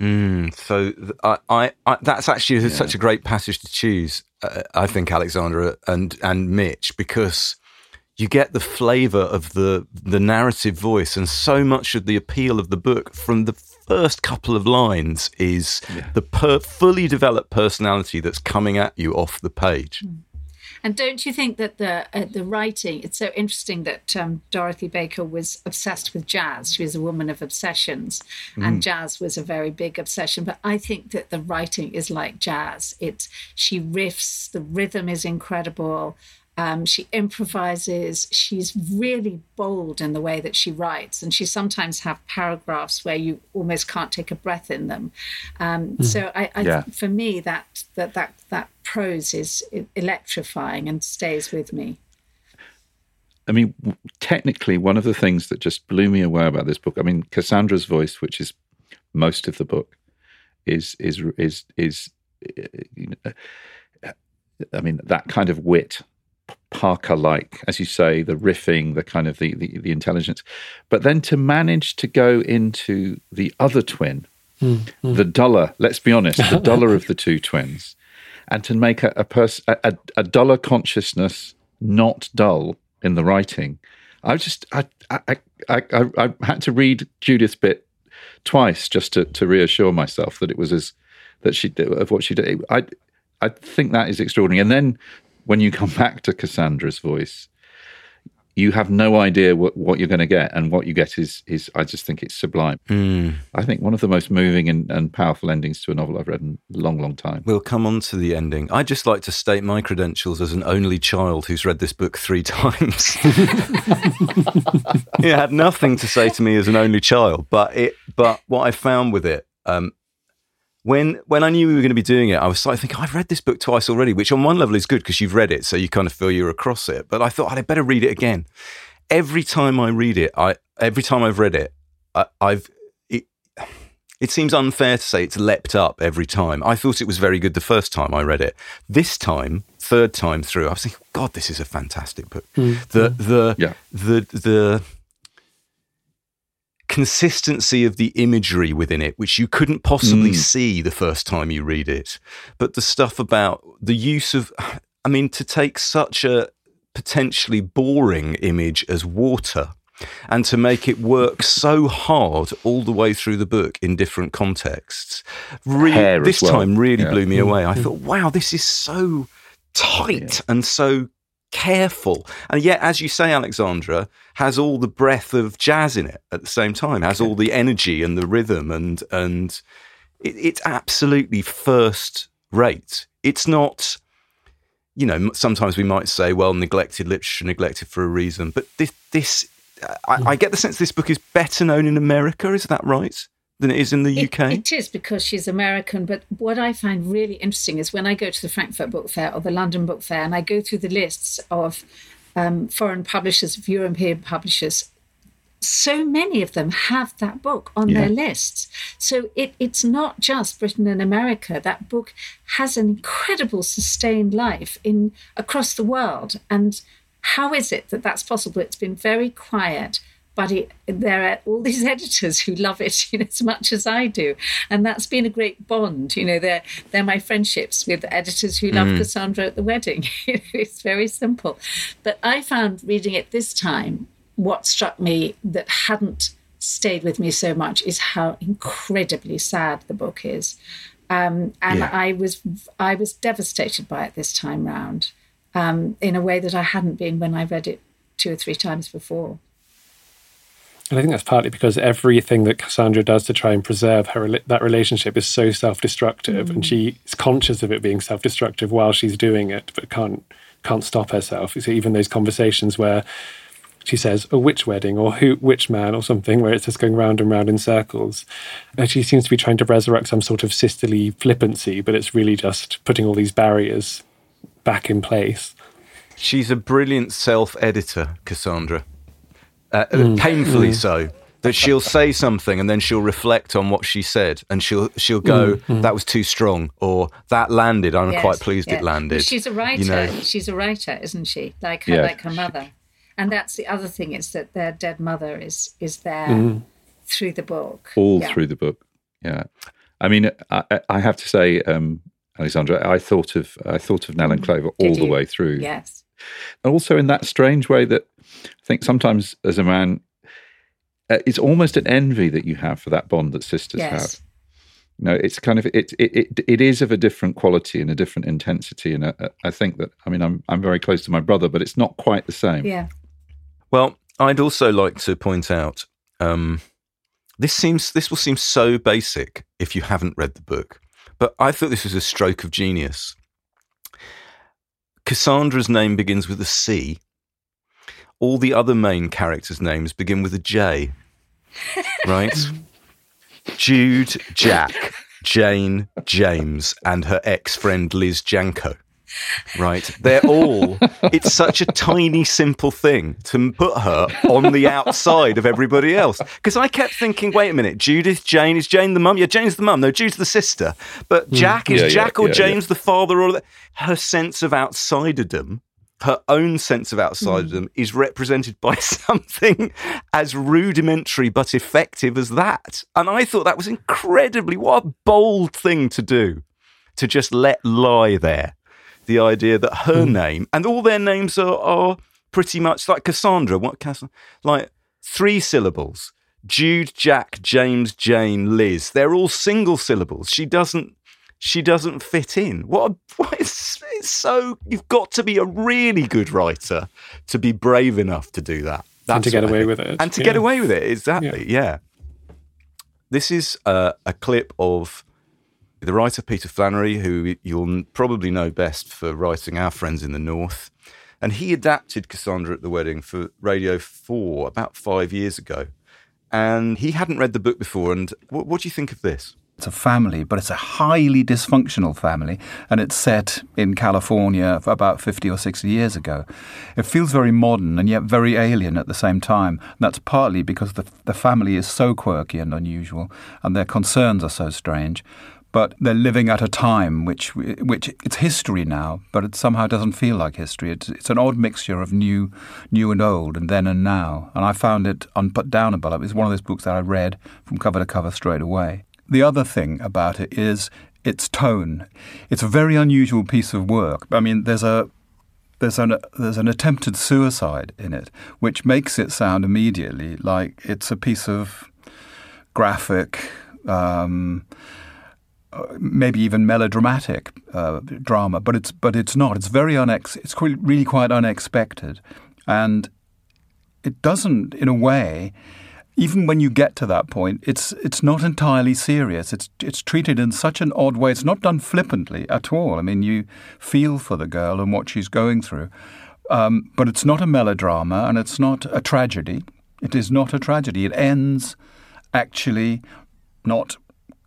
Mm, so I, I, I, that's actually yeah. such a great passage to choose. Uh, I think Alexandra and and Mitch because you get the flavor of the the narrative voice and so much of the appeal of the book from the first couple of lines is yeah. the per- fully developed personality that's coming at you off the page hmm. and don't you think that the uh, the writing it's so interesting that um, Dorothy Baker was obsessed with jazz she was a woman of obsessions mm. and jazz was a very big obsession but I think that the writing is like jazz it she riffs the rhythm is incredible um, she improvises. She's really bold in the way that she writes, and she sometimes have paragraphs where you almost can't take a breath in them. Um, mm. So, I, I yeah. for me, that that that that prose is electrifying and stays with me. I mean, technically, one of the things that just blew me away about this book. I mean, Cassandra's voice, which is most of the book, is is is is. You know, I mean, that kind of wit Parker like, as you say, the riffing, the kind of the, the, the intelligence. But then to manage to go into the other twin, mm, mm. the duller, let's be honest, the *laughs* duller of the two twins, and to make a, a, pers- a, a duller consciousness not dull in the writing. I just I I, I I, I had to read Judith's bit twice just to, to reassure myself that it was as that she did of what she did. I I think that is extraordinary. And then when you come *laughs* back to Cassandra's voice, you have no idea what, what you're going to get, and what you get is is I just think it's sublime. Mm. I think one of the most moving and, and powerful endings to a novel I've read in a long, long time. We'll come on to the ending. I'd just like to state my credentials as an only child who's read this book three *laughs* times. *laughs* it had nothing to say to me as an only child, but it but what I found with it um, when when I knew we were going to be doing it, I was like thinking, I've read this book twice already, which on one level is good because you've read it, so you kind of feel you're across it. But I thought I'd better read it again. Every time I read it, I every time I've read it, I, I've it, it seems unfair to say it's leapt up every time. I thought it was very good the first time I read it. This time, third time through, I was thinking, God, this is a fantastic book. Mm. The the yeah. the the consistency of the imagery within it, which you couldn't possibly mm. see the first time you read it. But the stuff about the use of, I mean, to take such a potentially boring image as water and to make it work *laughs* so hard all the way through the book in different contexts. Re- this well. time really yeah. blew me away. I mm. thought, wow, this is so tight yeah. and so careful. And yet, as you say, Alexandra has all the breath of jazz in it at the same time, has all the *laughs* energy and the rhythm, and and it, it's absolutely first rate. It's not, you know, sometimes we might say, well, neglected literature, neglected for a reason, but this this. I, I hmm. get the sense this book is better known in America. Is that right? Than it is in the UK? It, it is because she's American. But what I find really interesting is when I go to the Frankfurt Book Fair or the London Book Fair and I go through the lists of um, foreign publishers, of European publishers, so many of them have that book on yeah. their lists. So it, it's not just Britain and America. That book has an incredible sustained life in across the world. And how is it that that's possible? It's been very quiet but it, there are all these *laughs* editors who love it you know, as much as I do, and that's been a great bond. You know, they're they're my friendships with editors who love Cassandra at the wedding. *laughs* it's very simple, but I found reading it this time. What struck me that hadn't stayed with me so much is how incredibly sad the book is, um, and Yeah. I was I was devastated by it this time round, um, in a way that I hadn't been when I read it two or three times before. And I think that's partly because everything that Cassandra does to try and preserve her that relationship is so self-destructive, and mm. she is conscious of it being self-destructive while she's doing it, but can't can't stop herself. So even those conversations where she says, "Oh, which wedding?" or "Who, which man?" or something, where it's just going round and round in circles, and she seems to be trying to resurrect some sort of sisterly flippancy, but it's really just putting all these barriers back in place. She's a brilliant self editor, Cassandra. Uh, uh mm. painfully mm. so. That she'll say something and then she'll reflect on what she said and she'll she'll go, mm, that was too strong, or that landed, I'm Yes, quite pleased yeah. it landed. Well, she's a writer. You know, She's a writer, isn't she? Like her, Yeah. like her mother. And that's the other thing is that their dead mother is is there through the book. all Yeah. through the book. Yeah, I mean, I, I- I have to say, um, Alexandra, I thought of I thought of Nell and Clover all Did the you? way through. Yes. And also in that strange way that I think sometimes as a man, uh, it's almost an envy that you have for that bond that sisters have. Yes. You know, it's kind of it it it, it is of a different quality and a different intensity, and uh, I think that I mean I'm I'm very close to my brother, but it's not quite the same. Yeah. Well, I'd also like to point out um, this seems this will seem so basic if you haven't read the book, but I thought this was a stroke of genius. Cassandra's name begins with a C. All the other main characters' names begin with a J. Right? *laughs* Jude, Jack, Jane, James, and her ex friend Liz Janko. Right? They're all, *laughs* it's such a tiny, simple thing to put her on the outside of everybody else. Because I kept thinking, wait a minute, Judith, Jane, is Jane the mum? Yeah, Jane's the mum. No, Jude's the sister. But hmm. Jack, is Yeah, yeah, Jack or yeah, James the father or the, her sense of outsiderdom? Her own sense of outsiderdom hmm. is represented by *laughs* something as rudimentary but effective as that. And I thought that was incredibly, what a bold thing to do to just let lie there the idea that her hmm. name and all their names are, are pretty much like Cassandra. What Cassandra, like three syllables. Jude, Jack, James, Jane, Liz. They're all single syllables. She doesn't. She doesn't fit in. What? A, *laughs* what is, it's so. You've got to be a really good writer to be brave enough to do that. And to get I away with it, And to yeah. get away with it, exactly. Yeah. This is uh, a clip of the writer Peter Flannery, who you'll probably know best for writing Our Friends in the North. And he adapted Cassandra at the Wedding for Radio 4 about five years ago. And he hadn't read the book before. And what, what do you think of this? It's a family, but it's a highly dysfunctional family, and it's set in California about 50 or 60 years ago. It feels very modern and yet very alien at the same time. And that's partly because the, the family is so quirky and unusual, and their concerns are so strange. But they're living at a time which, which it's history now, but it somehow doesn't feel like history. It's, it's an odd mixture of new, new and old, and then and now. And I found it unputdownable. It was one of those books that I read from cover to cover straight away. The other thing about it is its tone. It's a very unusual piece of work. I mean, there's a there's an there's an attempted suicide in it, which makes it sound immediately like it's a piece of graphic, um, uh, maybe even melodramatic uh, drama. But it's but it's not. It's very unex. It's really quite unexpected, and it doesn't, in a way even when you get to that point, it's it's not entirely serious. It's it's treated in such an odd way. It's not done flippantly at all. I mean, you feel for the girl and what she's going through, um, but it's not a melodrama and it's not a tragedy. It is not a tragedy. It ends actually not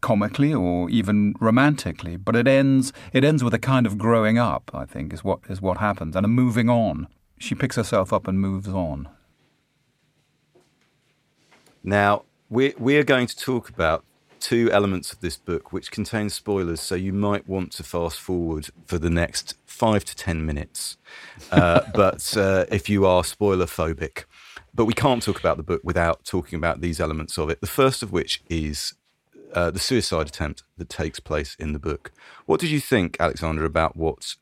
comically or even romantically, but it ends it ends with a kind of growing up. I think is what is what happens and a moving on. She picks herself up and moves on. Now, we're, we're going to talk about two elements of this book which contain spoilers, so you might want to fast forward for the next five to ten minutes. Uh, *laughs* but uh, if you are spoiler phobic, but we can't talk about the book without talking about these elements of it. The first of which is uh, the suicide attempt that takes place in the book. What did you think, Alexandra, about what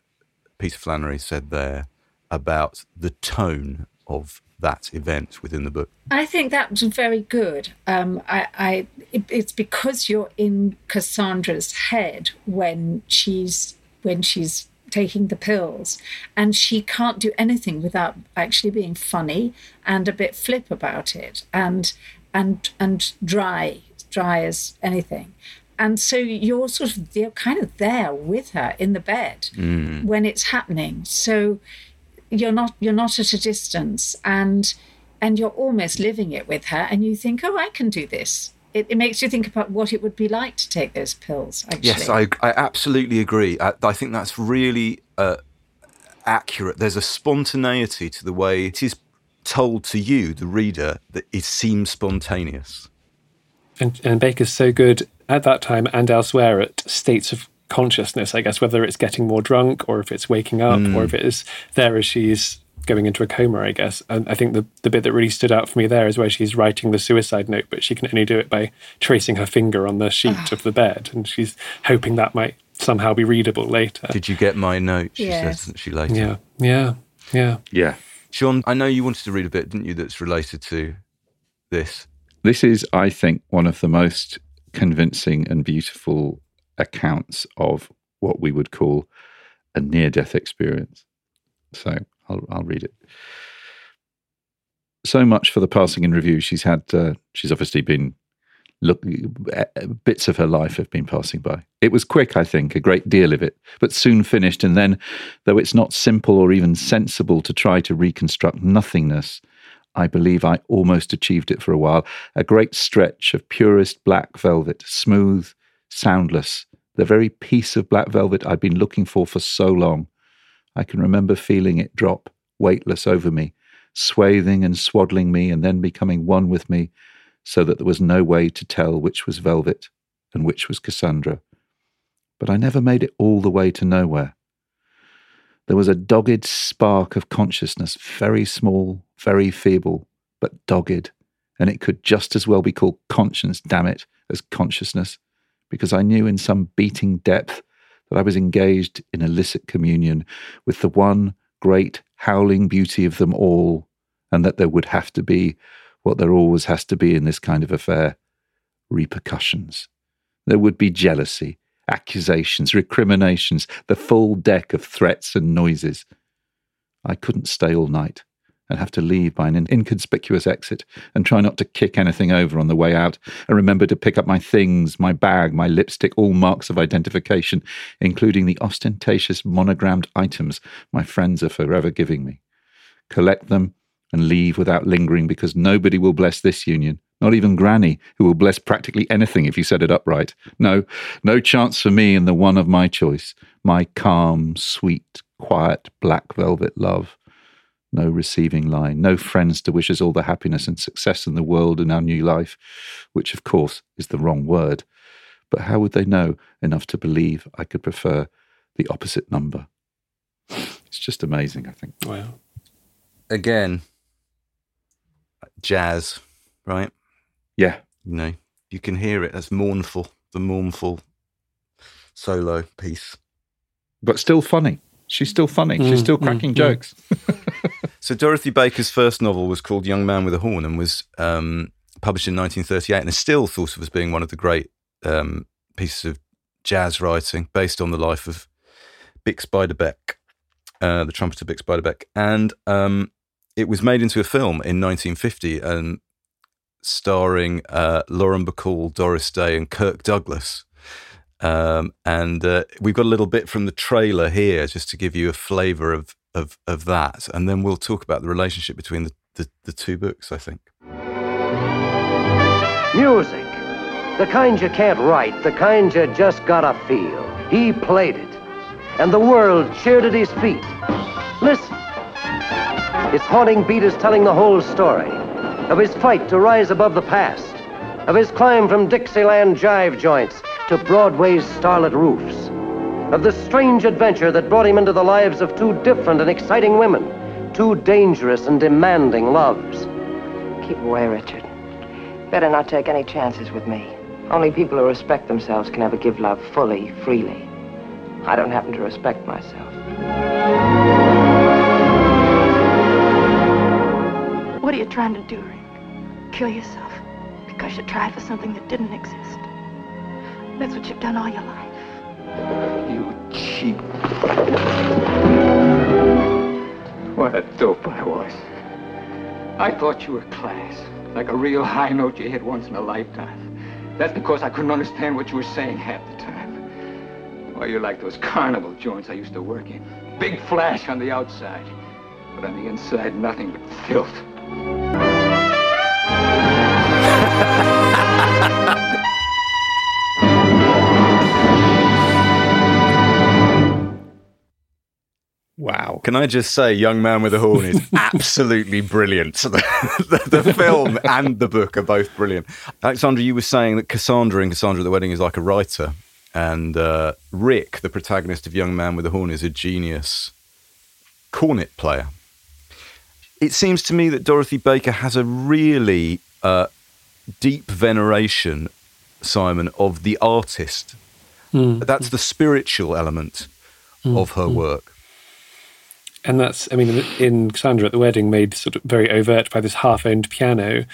Peter Flannery said there about the tone of that event within the book? I think that was very good. Um, I, I it, it's because you're in Cassandra's head when she's when she's taking the pills, and she can't do anything without actually being funny and a bit flip about it, and and and dry, dry as anything. And so you're sort of you're kind of there with her in the bed when it's happening. So you're not you're not at a distance and and you're almost living it with her and you think oh i can do this it, it makes you think about what it would be like to take those pills actually Yes, I, I absolutely agree. I, I think that's really uh, accurate. There's a spontaneity to the way it is told to you, the reader, that it seems spontaneous. And, and Baker's so good at that time and elsewhere at states of consciousness, I guess, whether it's getting more drunk or if it's waking up or if mm. it is there as she's going into a coma, I guess. And I think the, the bit that really stood out for me there is where she's writing the suicide note, but she can only do it by tracing her finger on the sheet ah. of the bed. And she's hoping that might somehow be readable later. Did you get my note? She Yes. says, doesn't she, later? Yeah, yeah, yeah. Yeah. Sean, I know you wanted to read a bit, didn't you, that's related to this? This is, I think, one of the most convincing and beautiful accounts of what we would call a near death experience. So I'll, I'll read it. So much for the passing in review. She's had, uh, she's obviously been, look, uh, bits of her life have been passing by. It was quick, I think, a great deal of it, but soon finished. And then, though it's not simple or even sensible to try to reconstruct nothingness, I believe I almost achieved it for a while. A great stretch of purest black velvet, smooth, soundless, the very piece of black velvet I'd been looking for for so long. I can remember feeling it drop, weightless over me, swathing and swaddling me, and then becoming one with me, so that there was no way to tell which was velvet and which was Cassandra. But I never made it all the way to nowhere. There was a dogged spark of consciousness, very small, very feeble, but dogged, and it could just as well be called conscience, damn it, as consciousness, because I knew in some beating depth that I was engaged in illicit communion with the one great howling beauty of them all, and that there would have to be what there always has to be in this kind of affair repercussions. There would be jealousy, accusations, recriminations, the full deck of threats and noises. I couldn't stay all night and have to leave by an inconspicuous exit and try not to kick anything over on the way out and remember to pick up my things, my bag, my lipstick, all marks of identification, including the ostentatious monogrammed items my friends are forever giving me. Collect them and leave without lingering because nobody will bless this union, not even Granny, who will bless practically anything if you set it up right. No, no chance for me in the one of my choice, my calm, sweet, quiet, black velvet love. No receiving line, no friends to wish us all the happiness and success in the world in our new life, which of course is the wrong word. But how would they know enough to believe I could prefer the opposite number? It's just amazing, I think. Wow. Again, jazz, right? Yeah, You know, you can hear it as mournful, the mournful solo piece. but still funny. She's still funny. She's Mm, still mm, cracking mm. jokes. *laughs* So Dorothy Baker's first novel was called Young Man with a Horn and was um, published in 1938 and is still thought of as being one of the great um, pieces of jazz writing based on the life of Bix Beiderbecke, uh, the trumpeter Bix Beiderbecke. And um, it was made into a film in 1950 and starring uh, Lauren Bacall, Doris Day and Kirk Douglas. Um, and uh, we've got a little bit from the trailer here just to give you a flavour of, of, of that. And then we'll talk about the relationship between the, the, the two books, I think. Music. The kind you can't write, the kind you just gotta feel. He played it. And the world cheered at his feet. Listen. Its haunting beat is telling the whole story of his fight to rise above the past, of his climb from Dixieland jive joints to Broadway's starlit roofs, of the strange adventure that brought him into the lives of two different and exciting women, two dangerous and demanding loves Keep away, Richard. Better not take any chances with me. Only people who respect themselves can ever give love fully, freely. I don't happen to respect myself. What are you trying to do, Rick? Kill yourself? Because you tried for something that didn't exist. That's what you've done all your life. You cheap. What a dope I was. I thought you were class, like a real high note you hit once in a lifetime. That's because I couldn't understand what you were saying half the time. Well, you're like those carnival joints I used to work in. Big flash on the outside, but on the inside, nothing but filth. *laughs* Wow. Can I just say, Young Man with a Horn is *laughs* absolutely brilliant. *laughs* the, the, the film and the book are both brilliant. Alexandra, you were saying that Cassandra in Cassandra at the Wedding is like a writer, and uh, Rick, the protagonist of Young Man with a Horn, is a genius cornet player. It seems to me that Dorothy Baker has a really uh, deep veneration, Simon, of the artist. Mm. That's the spiritual element Mm. of her work. And that's i mean in cassandra at the wedding made sort of very overt by this half-owned piano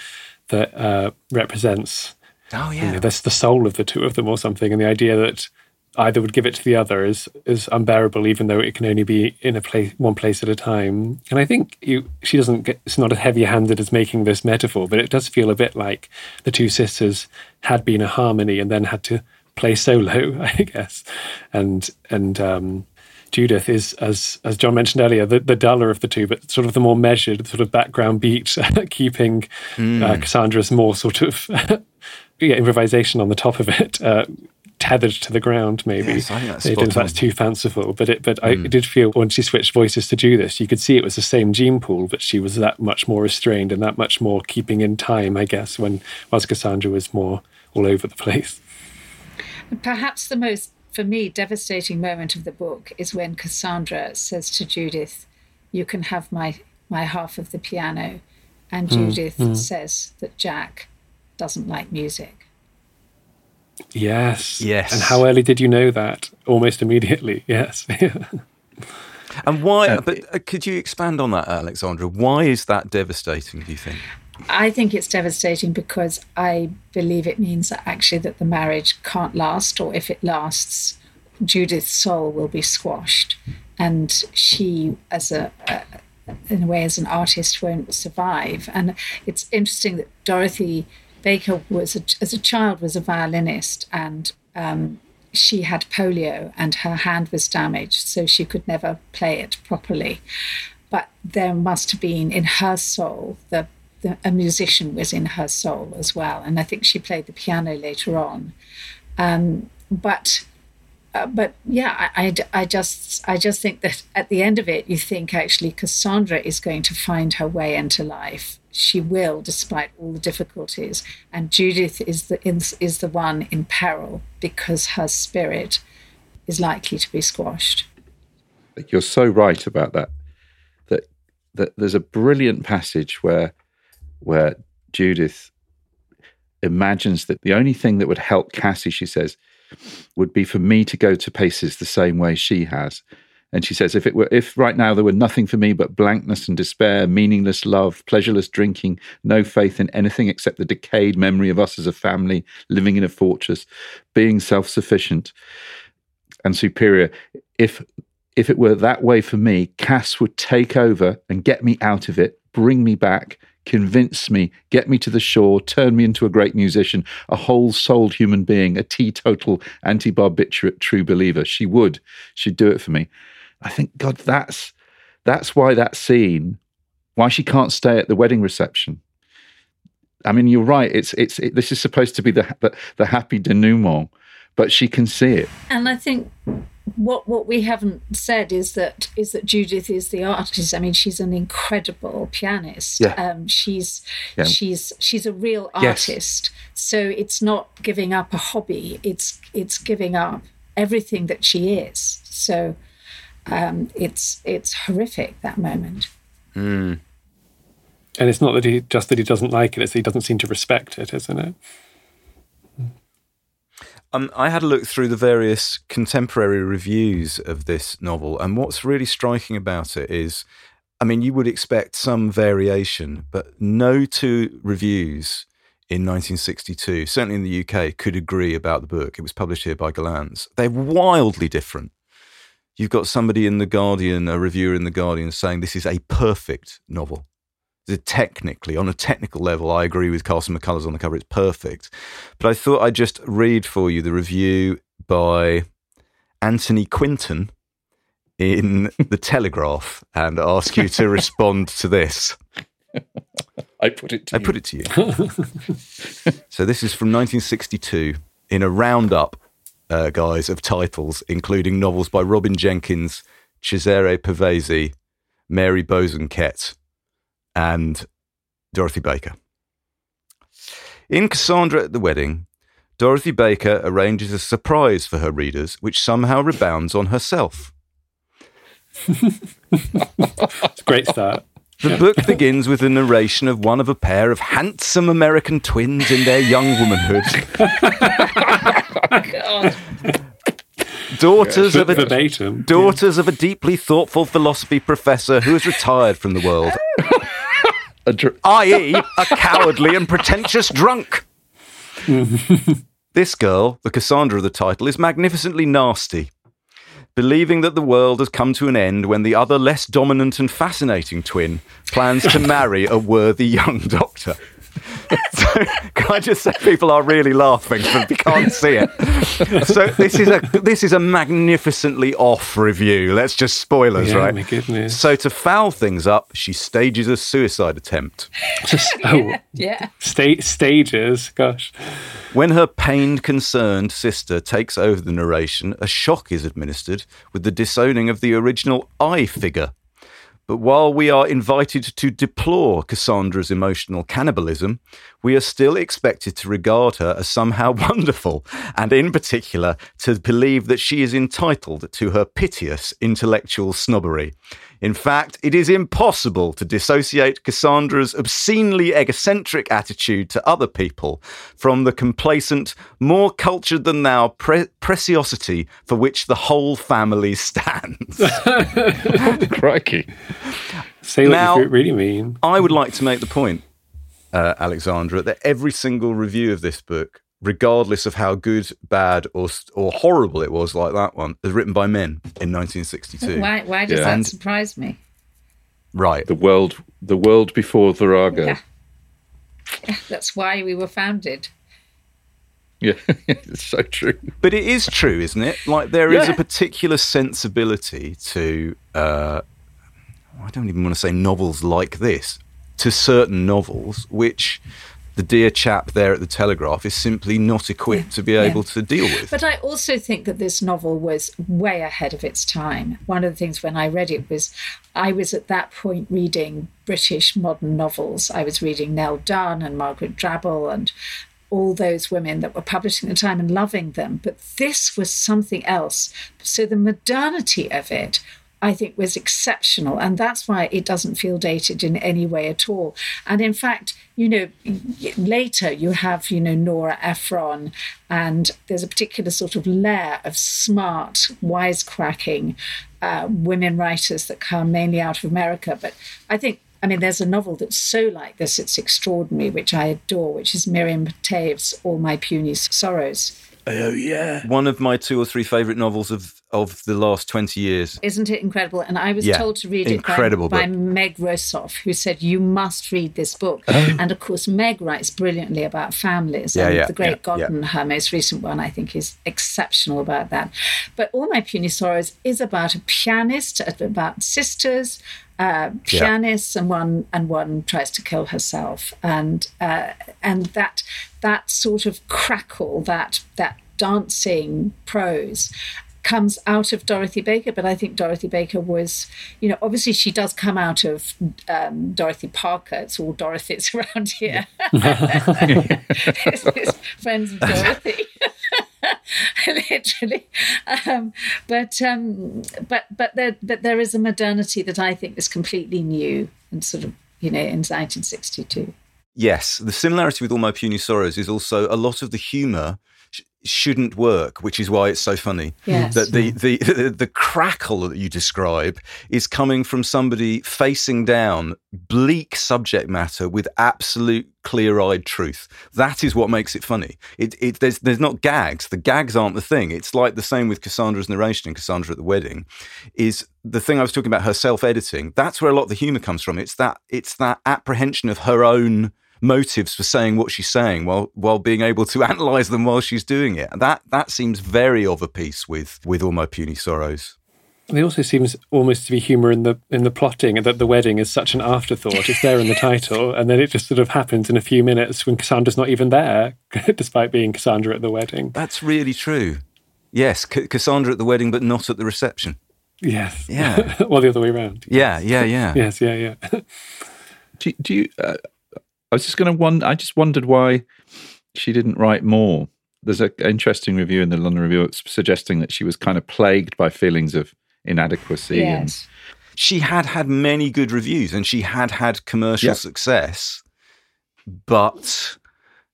that uh, represents oh you know, that's the soul of the two of them or something. And the idea that either would give it to the other is is unbearable even though it can only be in a place one place at a time. And i think you she doesn't get it's not as heavy-handed as making this metaphor but it does feel a bit like the two sisters had been a harmony and then had to play solo *laughs* i guess. And and um Judith is, as as John mentioned earlier, the, the duller of the two, but sort of the more measured, sort of background beat, *laughs* keeping Hmm. uh, Cassandra's more sort of *laughs* yeah, improvisation on the top of it, uh, tethered to the ground. Maybe Yes, I think that's didn't- that's too fanciful, but it but I Hmm. did feel when she switched voices to do this, you could see it was the same gene pool, but she was that much more restrained and that much more keeping in time, I guess. When whilst Cassandra was more all over the place. Perhaps the most, for me, devastating moment of the book is when Cassandra says to Judith, You can have my, my half of the piano. And Mm, Judith mm. says that Jack doesn't like music. Yes. Yes. And how early did you know that? Almost immediately. *laughs* Yes. And why? but uh, could you expand on that, Alexandra? Why is that devastating? Do you think? I think it's devastating because I believe it means that actually that the marriage can't last, or if it lasts, Judith's soul will be squashed, and she, as a, a in a way, as an artist, won't survive. And it's interesting that Dorothy Baker was, a, as a child, was a violinist, and um, she had polio, and her hand was damaged, so she could never play it properly. But there must have been in her soul the the, a musician was in her soul as well, and I think she played the piano later on. Um, but uh, but yeah, I, I, I just I just think that at the end of it, you think actually Cassandra is going to find her way into life. She will, despite all the difficulties, and Judith is the is, the one in peril because her spirit is likely to be squashed. You're so right about that. That that there's a brilliant passage where where Judith imagines that the only thing that would help Cassie, she says, would be for me to go to paces the same way she has. And she says, if it were, if right now there were nothing for me but blankness and despair, meaningless love, pleasureless drinking, no faith in anything except the decayed memory of us as a family, living in a fortress, being self-sufficient and superior, if if it were that way for me, Cass would take over and get me out of it, bring me back, convince me, get me to the shore, turn me into a great musician, a whole souled human being, a teetotal anti barbiturate true believer. She would. She'd do it for me. I think, God, that's that's why that scene, why she can't stay at the wedding reception. I mean, you're right. It's it's it, this is supposed to be the, the the happy denouement, but she can see it. And I think what what we haven't said is that is that Judith is the artist. I mean, she's an incredible pianist. Yeah. Um, she's Yeah. she's she's a real artist. Yes. artist. So it's not giving up a hobby. It's it's giving up everything that she is. So um, it's it's horrific that moment. And And it's not that he just that he doesn't like it; it's that he doesn't seem to respect it, isn't it? Um, I had a look through the various contemporary reviews of this novel, and what's really striking about it is, I mean, you would expect some variation, but no two reviews in 1962, certainly in the UK, could agree about the book. It was published here by Gollancz. They're wildly different. You've got somebody in The Guardian, a reviewer in The Guardian, saying this is a perfect novel. Technically, on a technical level, I agree with Carson McCullers on the cover. It's perfect. But I thought I'd just read for you the review by Anthony Quinton in *laughs* The Telegraph and ask you to respond to this. *laughs* I put it to I you. put it to you. *laughs* so this is from 1962 in a roundup, uh, guys, of titles, including novels by Robin Jenkins, Cesare Pavese, Mary Bosanquet, and Dorothy Baker. In Cassandra at the Wedding, Dorothy Baker arranges a surprise for her readers, which somehow rebounds on herself. *laughs* It's a great start. The book begins with a narration of one of a pair of handsome American twins in their young womanhood. *laughs* Daughters of a Verbatim. daughters of a deeply thoughtful philosophy professor who has retired from the world, *laughs* A dr- i.e., a cowardly and pretentious drunk. this girl, the Cassandra of the title, is magnificently nasty. Believing that the world has come to an end when the other, less dominant and fascinating twin plans to marry a worthy young doctor. *laughs* so, can I just say people are really laughing, but we can't see it. So this is a this is a magnificently off review. Let's just spoilers, Yeah, right? my goodness. So to foul things up, she stages a suicide attempt. Just, oh, *laughs* Yeah. sta- stages. Gosh. When her pained, concerned sister takes over the narration, a shock is administered with the disowning of the original I figure. But while we are invited to deplore Cassandra's emotional cannibalism, we are still expected to regard her as somehow *laughs* wonderful, and in particular, to believe that she is entitled to her piteous intellectual snobbery. In fact, it is impossible to dissociate Cassandra's obscenely egocentric attitude to other people from the complacent, more cultured than thou pre- preciosity for which the whole family stands. *laughs* crikey. Say what Now- you really mean. I would like to make the point, uh, Alexandra, that every single review of this book, regardless of how good, bad, or or horrible it was, like that one, is written by men in 1962. Why, why does Yeah. that And- surprise me? Right. The world, the world before Virago. Yeah. *laughs* That's why we were founded. Yeah, *laughs* it's so true. But it is true, isn't it? Like there is Yeah. a particular sensibility to uh, I don't even want to say novels like this, to certain novels which the dear chap there at the Telegraph is simply not equipped to be able to deal with. But I also think that this novel was way ahead of its time. One of the things when I read it was I was at that point reading British modern novels. I was reading Nell Dunn and Margaret Drabble and all those women that were publishing at the time and loving them. But this was something else. So the modernity of it I think was exceptional. And that's why it doesn't feel dated in any way at all. And in fact, you know, later you have, you know, Nora Ephron, and there's a particular sort of layer of smart, wisecracking uh, women writers that come mainly out of America. But I think I mean, there's a novel that's so like this, it's extraordinary, which I adore, which is Miriam Toews's All My Puny Sorrows. Oh yeah, one of my two or three favourite novels of of the last twenty years. Isn't it incredible? And I was Yeah, told to read it by, incredible by. Meg Rosoff, who said, You must read this book. Oh. And of course, Meg writes brilliantly about families. Yeah, and yeah, The Great yeah, yeah. Godden, her most recent one, I think, is exceptional about that. But All My Puny Sorrows is about a pianist, about sisters. Uh, pianists and one and one tries to kill herself and uh, and that that sort of crackle that that dancing prose comes out of Dorothy Baker, but I think Dorothy Baker was, you know, obviously she does come out of um, Dorothy Parker. It's all Dorothy's *laughs* around here. it's, *laughs* it's friends of Dorothy. *laughs* literally um, but um, but but there but there is a modernity that I think is completely new and sort of you know, in 1962. Yes, the similarity with All My Puny Sorrows is also a lot of the humour sh- shouldn't work, which is why it's so funny. Yes. That the, the the the crackle that you describe is coming from somebody facing down bleak subject matter with absolute clear-eyed truth. That is what makes it funny. It, it there's there's not gags. The gags aren't the thing. It's like the same with Cassandra's narration in Cassandra at the wedding. Is the thing I was talking about her self-editing. That's where a lot of the humour comes from. It's that it's that apprehension of her own motives for saying what she's saying while while being able to *laughs* analyze them while she's doing it. That that seems very of a piece with with all my puny sorrows. There also seems almost to be humour in the in the plotting, and that the wedding is such an afterthought. It's there in the title, and then it just sort of happens in a few minutes when Cassandra's not even there, *laughs* despite being Cassandra at the wedding. That's really true. Yes, C- Cassandra at the wedding, but not at the reception. Yes. Yeah. *laughs* well, the other way around. Yeah, yeah, yeah. Yes, yeah, yeah. Do, do you? Uh, I was just going to wonder. I just wondered why she didn't write more. There's an interesting review in the London Review suggesting that she was kind of plagued by feelings of inadequacy. Yes. She had had many good reviews and she had had commercial Yeah. success, but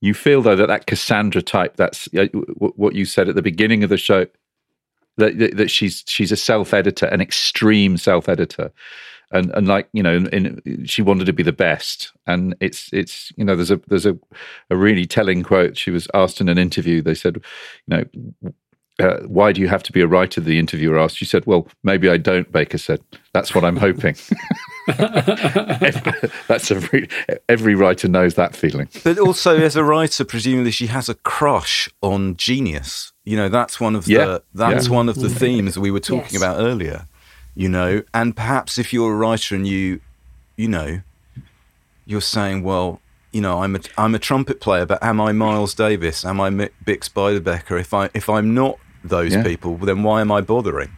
You feel though that that Cassandra type, that's uh, w- w- what you said at the beginning of the show, that that, that she's she's a self editor, an extreme self editor, and and like you know, in, in, she wanted to be the best, and it's it's you know, there's a there's a a really telling quote. She was asked in an interview. They said, you know. Uh, why do you have to be a writer? The interviewer asked. She said, "Well, maybe I don't." Baker said, "That's what I'm hoping." *laughs* *laughs* That's a re- every writer knows that feeling. but also as a writer, presumably she has a crush on genius. You know, that's one of Yeah, the that's yeah. one of the themes we were talking Yes. about earlier. You know, and perhaps if you're a writer and you, you know, you're saying, well, you know, I'm a I'm a trumpet player, but am I Miles Davis? Am I Mick Bix Beiderbecke? If I if I'm not those Yeah. people, then why am I bothering?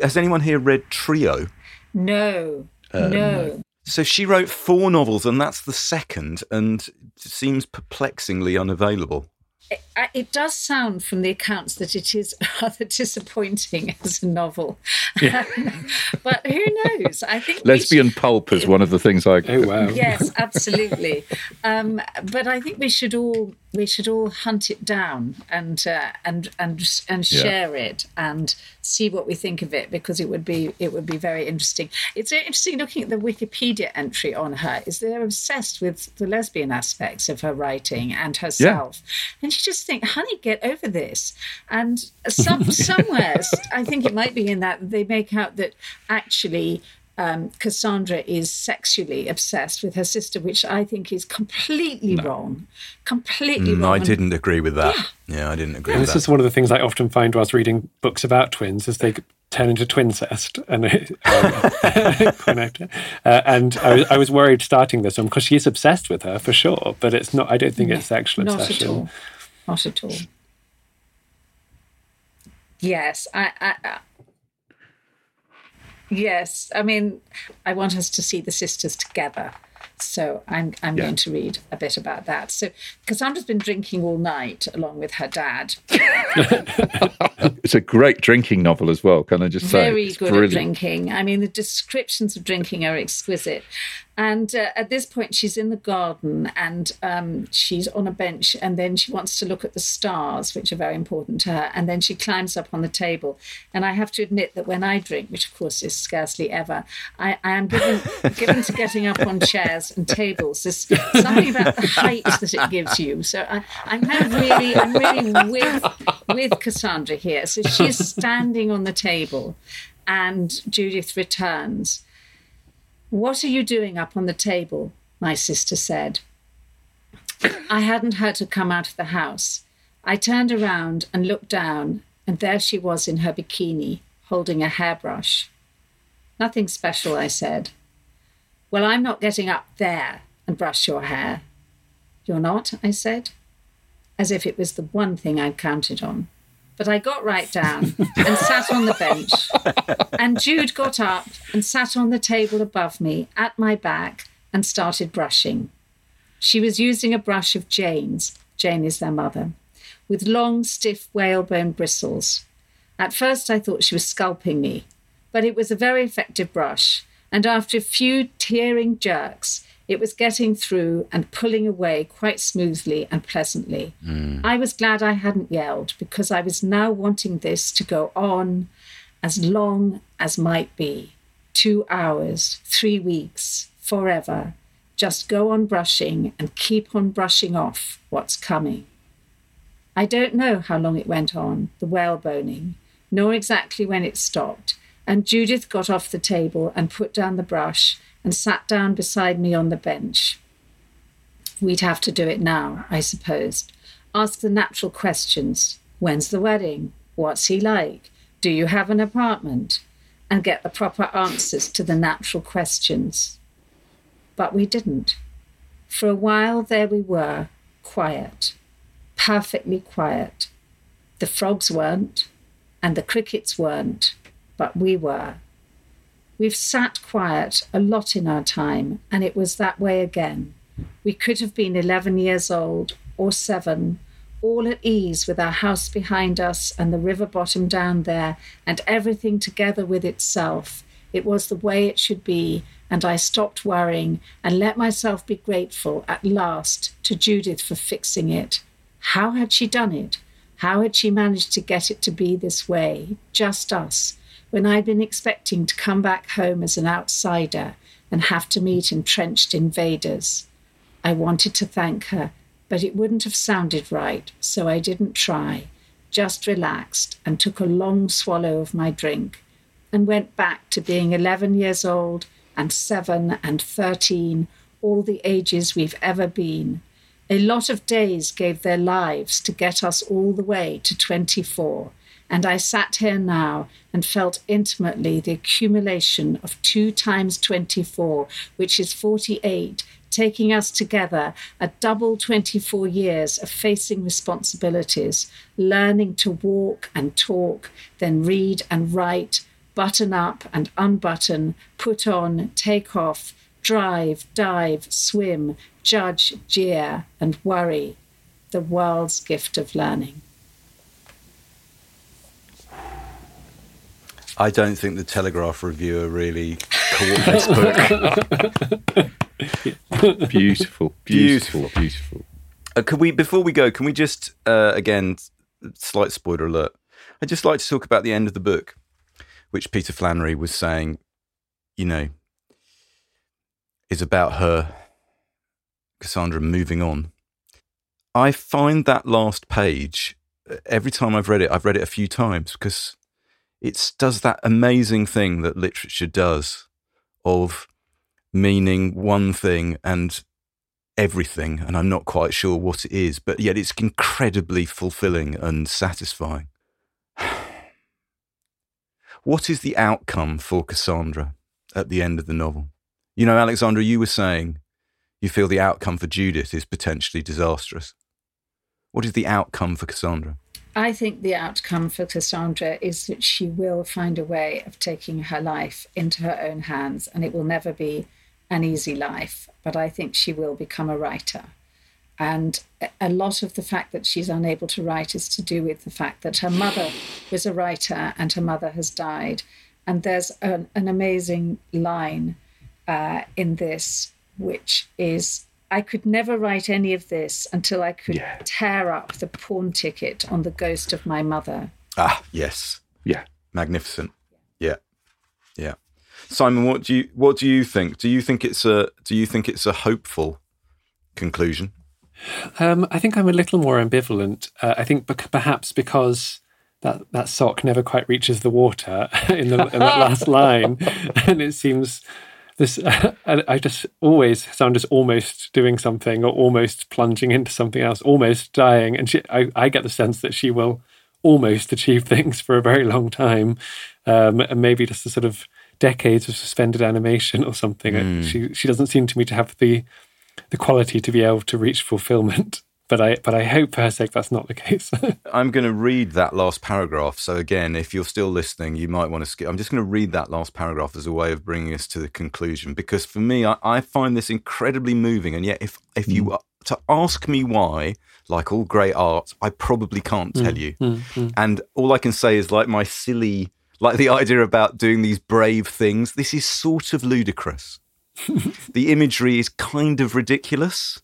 Has anyone here read Trio? No, Uh, no. So she wrote four novels, and that's the second, and seems perplexingly unavailable. It, it does sound from the accounts that it is *laughs* rather disappointing as a novel. *laughs* but who knows? I think we Lesbian pulp is one of the things I. Oh wow. yes, absolutely. Um, but I think we should all we should all hunt it down and uh, and and and Yeah. share it and see what we think of it because it would be it would be very interesting. It's interesting looking at the Wikipedia entry on her. Is they're obsessed with the lesbian aspects of her writing and herself, and you just think, honey, get over this. And some *laughs* somewhere, I think it might be in that they make out that actually um, Cassandra is sexually obsessed with her sister, which I think is completely wrong. Completely Mm, wrong. I didn't agree with that. Yeah, yeah I didn't agree And with this is one of the things I often find whilst reading books about twins, is they turn into twincest. *laughs* And um, *laughs* uh, and I was, I was worried starting this one because she is obsessed with her for sure, but it's not. I don't think it's sexual Not obsession. at all. Not at all. Yes, I, I, I. Yes, I mean, I want us to see the sisters together. So I'm I'm Yeah. going to read a bit about that. So Cassandra's been drinking all night along with her dad. *laughs* It's a great drinking novel as well. Can I just say? Very It's good brilliant. at drinking. I mean, the descriptions of drinking are exquisite. And uh, at this point, she's in the garden and um, she's on a bench, and then she wants to look at the stars, which are very important to her. And then she climbs up on the table. And I have to admit that when I drink, which of course is scarcely ever, I, I am given *laughs* given to getting up on chairs and tables. There's something about the height that it gives you. So I, I'm kind of really, I'm really with with Cassandra here. So she's standing on the table, and Judith returns. What are you doing up on the table? My sister said. I hadn't heard her come out of the house. I turned around and looked down, and there she was in her bikini, holding a hairbrush. Nothing special, I said. Well, I'm not getting up there and brush your hair. You're not, I said, as if it was the one thing I'd counted on. But I got right down and sat on the bench. And Jude got up and sat on the table above me at my back and started brushing. She was using a brush of Jane's, Jane is their mother, with long, stiff whalebone bristles. At first, I thought she was sculpting me, but it was a very effective brush, and after a few tearing jerks, it was getting through and pulling away quite smoothly and pleasantly. Hmm. I was glad I hadn't yelled because I was now wanting this to go on as long as might be two hours, three weeks, forever. Just go on brushing and keep on brushing off what's coming. I don't know how long it went on, the whale boning, nor exactly when it stopped. And Judith got off the table and put down the brush and sat down beside me on the bench. We'd have to do it now, I supposed. Ask the natural questions. When's the wedding? What's he like? Do you have an apartment? And get the proper answers to the natural questions. But we didn't. For a while there we were, quiet, perfectly quiet. The frogs weren't, and the crickets weren't, but we were. We've sat quiet a lot in our time, and it was that way again. We could have been 11 years old or seven, all at ease with our house behind us and the river bottom down there, and everything together with itself. It was the way it should be, and I stopped worrying and let myself be grateful at last to Judith for fixing it. How had she done it? How had she managed to get it to be this way, just us, when I'd been expecting to come back home as an outsider and have to meet entrenched invaders? I wanted to thank her, but it wouldn't have sounded right, so I didn't try. Just relaxed and took a long swallow of my drink and went back to being 11 years old and 7 and 13, all the ages we've ever been. A lot of days gave their lives to get us all the way to 24. And I sat here now and felt intimately the accumulation of 2 times 24, which is 48, taking us together a double 24 years of facing responsibilities, learning to walk and talk, then read and write, button up and unbutton, put on, take off, drive, dive, swim, judge, jeer, and worry. The world's gift of learning. I don't think the Telegraph reviewer really caught this book. Beautiful, beautiful, beautiful. Uh, could we, before we go, can we just, uh, again, slight spoiler alert, I'd just like to talk about the end of the book, which Peter Flannery was saying, you know, is about her, Cassandra, moving on. I find that last page, uh, every time I've read it, I've read it a few times because it does that amazing thing that literature does of meaning one thing and everything, and I'm not quite sure what it is, but yet it's incredibly fulfilling and satisfying. *sighs* what is the outcome for Cassandra at the end of the novel? You know, Alexandra, you were saying you feel the outcome for Judith is potentially disastrous. What is the outcome for Cassandra? I think the outcome for Cassandra is that she will find a way of taking her life into her own hands, and it will never be an easy life. But I think she will become a writer. And a lot of the fact that she's unable to write is to do with the fact that her mother was a writer and her mother has died. And there's an, an amazing line uh, in this, which is I could never write any of this until I could Yeah. tear up the pawn ticket on the ghost of my mother. Ah, yes. Yeah. Magnificent. Yeah. Yeah. Simon, what do you what do you think? Do you think it's a do you think it's a hopeful conclusion? Um, I think I'm a little more ambivalent. Uh, I think bec- perhaps because that, that sock never quite reaches the water *laughs* in, the, in that last *laughs* line, and it seems this. *laughs* I, I just always sound as almost doing something or almost plunging into something else, almost dying, and she, I, I get the sense that she will almost achieve *laughs* things for a very long time, um, and maybe just a sort of decades of suspended animation or something. Mm. She she doesn't seem to me to have the the quality to be able to reach fulfillment. But I but I hope for her sake that's not the case. *laughs* I'm going to read that last paragraph. So again, if you're still listening, you might want to skip. I'm just going to read that last paragraph as a way of bringing us to the conclusion, because for me, I, I find this incredibly moving. And yet, if if you were to ask me why, like all great art, I probably can't tell you. Mm, mm. And all I can say is like my silly Like the *laughs* idea about doing these brave things. This is sort of ludicrous. *laughs* the imagery is kind of ridiculous.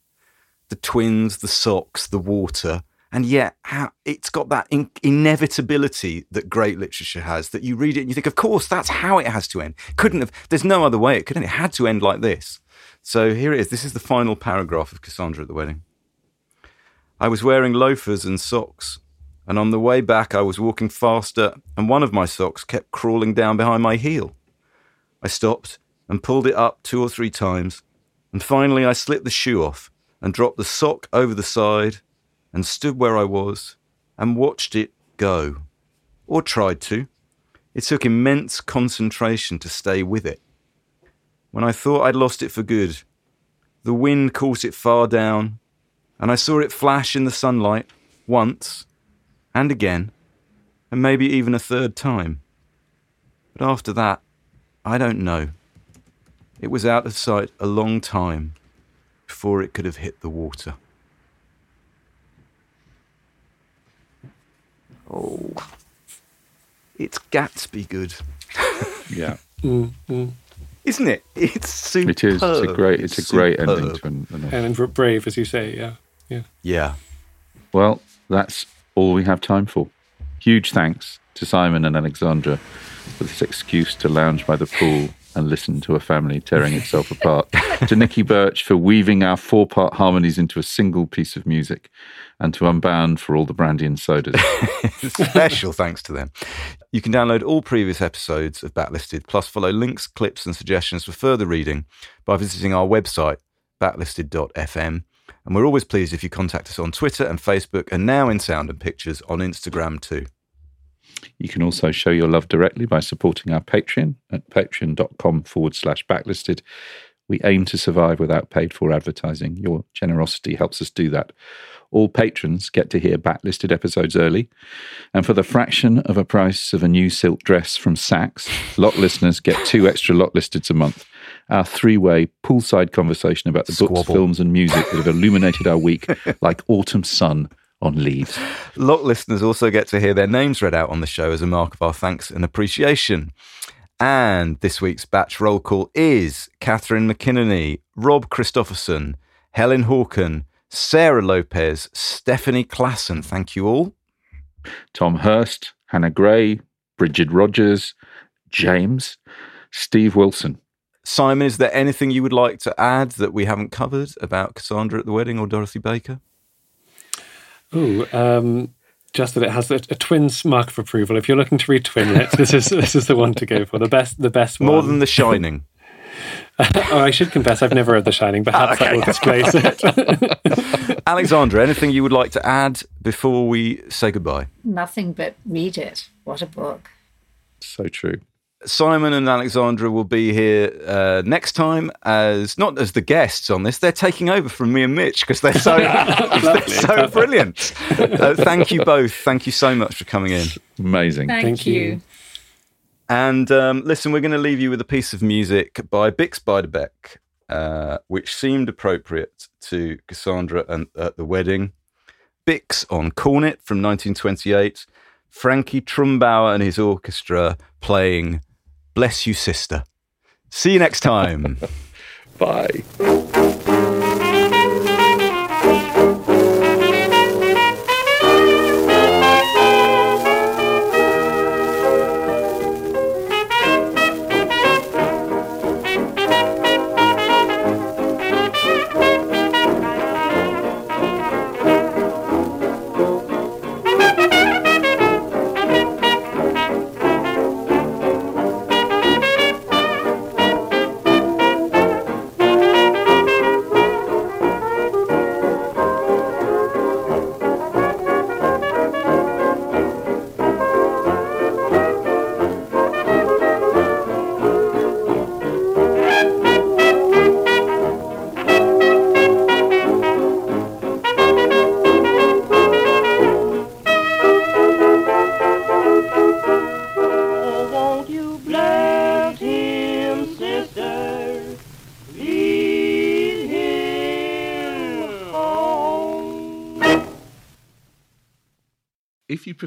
The twins, the socks, the water. And yet, how, it's got that in- inevitability that great literature has that you read it and you think, of course, that's how it has to end. Couldn't have, there's no other way it could end. It had to end like this. So here it is. This is the final paragraph of Cassandra at the wedding. I was wearing loafers and socks, and on the way back, I was walking faster, and one of my socks kept crawling down behind my heel. I stopped and pulled it up two or three times, and finally I slipped the shoe off and dropped the sock over the side and stood where I was and watched it go. Or tried to. It took immense concentration to stay with it. When I thought I'd lost it for good, the wind caught it far down, and I saw it flash in the sunlight once and again, and maybe even a third time. But after that, I don't know. It was out of sight a long time before it could have hit the water. Oh, it's Gatsby good. *laughs* Yeah. Mm, mm. Isn't it? It's super. It is. It's a great. It's, a great ending to an, an And bra- brave, as you say, yeah. Yeah. Yeah. Well, that's all we have time for. Huge thanks to Simon and Alexandra for this excuse to lounge by the pool and listen to a family tearing itself apart. *laughs* to Nikki Birch for weaving our four part harmonies into a single piece of music. And to Unbound for all the brandy and sodas. *laughs* Special thanks to them. You can download all previous episodes of Backlisted, plus follow links, clips, and suggestions for further reading by visiting our website, backlisted.fm. And we're always pleased if you contact us on Twitter and Facebook, and now in sound and pictures on Instagram too. You can also show your love directly by supporting our Patreon at patreon.com forward slash backlisted. We aim to survive without paid for advertising. Your generosity helps us do that. All patrons get to hear backlisted episodes early. And for the fraction of a price of a new silk dress from Saks, lot listeners get two extra lot listeds a month. Our three way poolside conversation about the books, films, and music that have illuminated our week *laughs* like autumn sun on leaves. Lot listeners also get to hear their names read out on the show as a mark of our thanks and appreciation. And this week's batch roll call is Catherine McKinney, Rob Christopherson, Helen Hawken, Sarah Lopez, Stephanie Klassen. Thank you all. Tom Hurst, Hannah Gray, Bridget Rogers, James, Steve Wilson. Simon, is there anything you would like to add that we haven't covered about Cassandra at the wedding or Dorothy Baker? Ooh, um, just that it has a, a twins mark of approval. If you're looking to read Twinlet, this is this is the one to go for. The best, the best one. More than The Shining. *laughs* oh, I should confess, I've never read The Shining. Perhaps that will displace it. *laughs* *laughs* Alexandra, anything you would like to add before we say goodbye? Nothing but read it. What a book. So true. Simon and Alexandra will be here uh, next time as not as the guests on this. They're taking over from me and Mitch because they're so *laughs* they're so brilliant. Uh, thank you both. Thank you so much for coming in. Amazing. Thank, Thank you. you. And um, listen, we're going to leave you with a piece of music by Bix Beiderbecke, uh, which seemed appropriate to Cassandra and at the wedding. Bix on Cornet from 1928. Frankie Trumbauer and his orchestra playing Bless You Sister. See you next time. *laughs* Bye.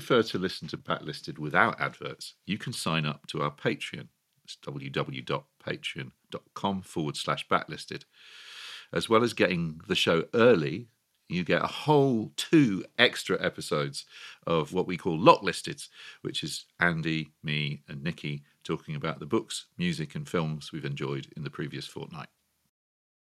Prefer to listen to Backlisted without adverts, you can sign up to our Patreon. It's www.patreon.com forward slash backlisted. As well as getting the show early, you get a whole two extra episodes of what we call Locklisted, which is Andy, me, and Nikki talking about the books, music, and films we've enjoyed in the previous fortnight.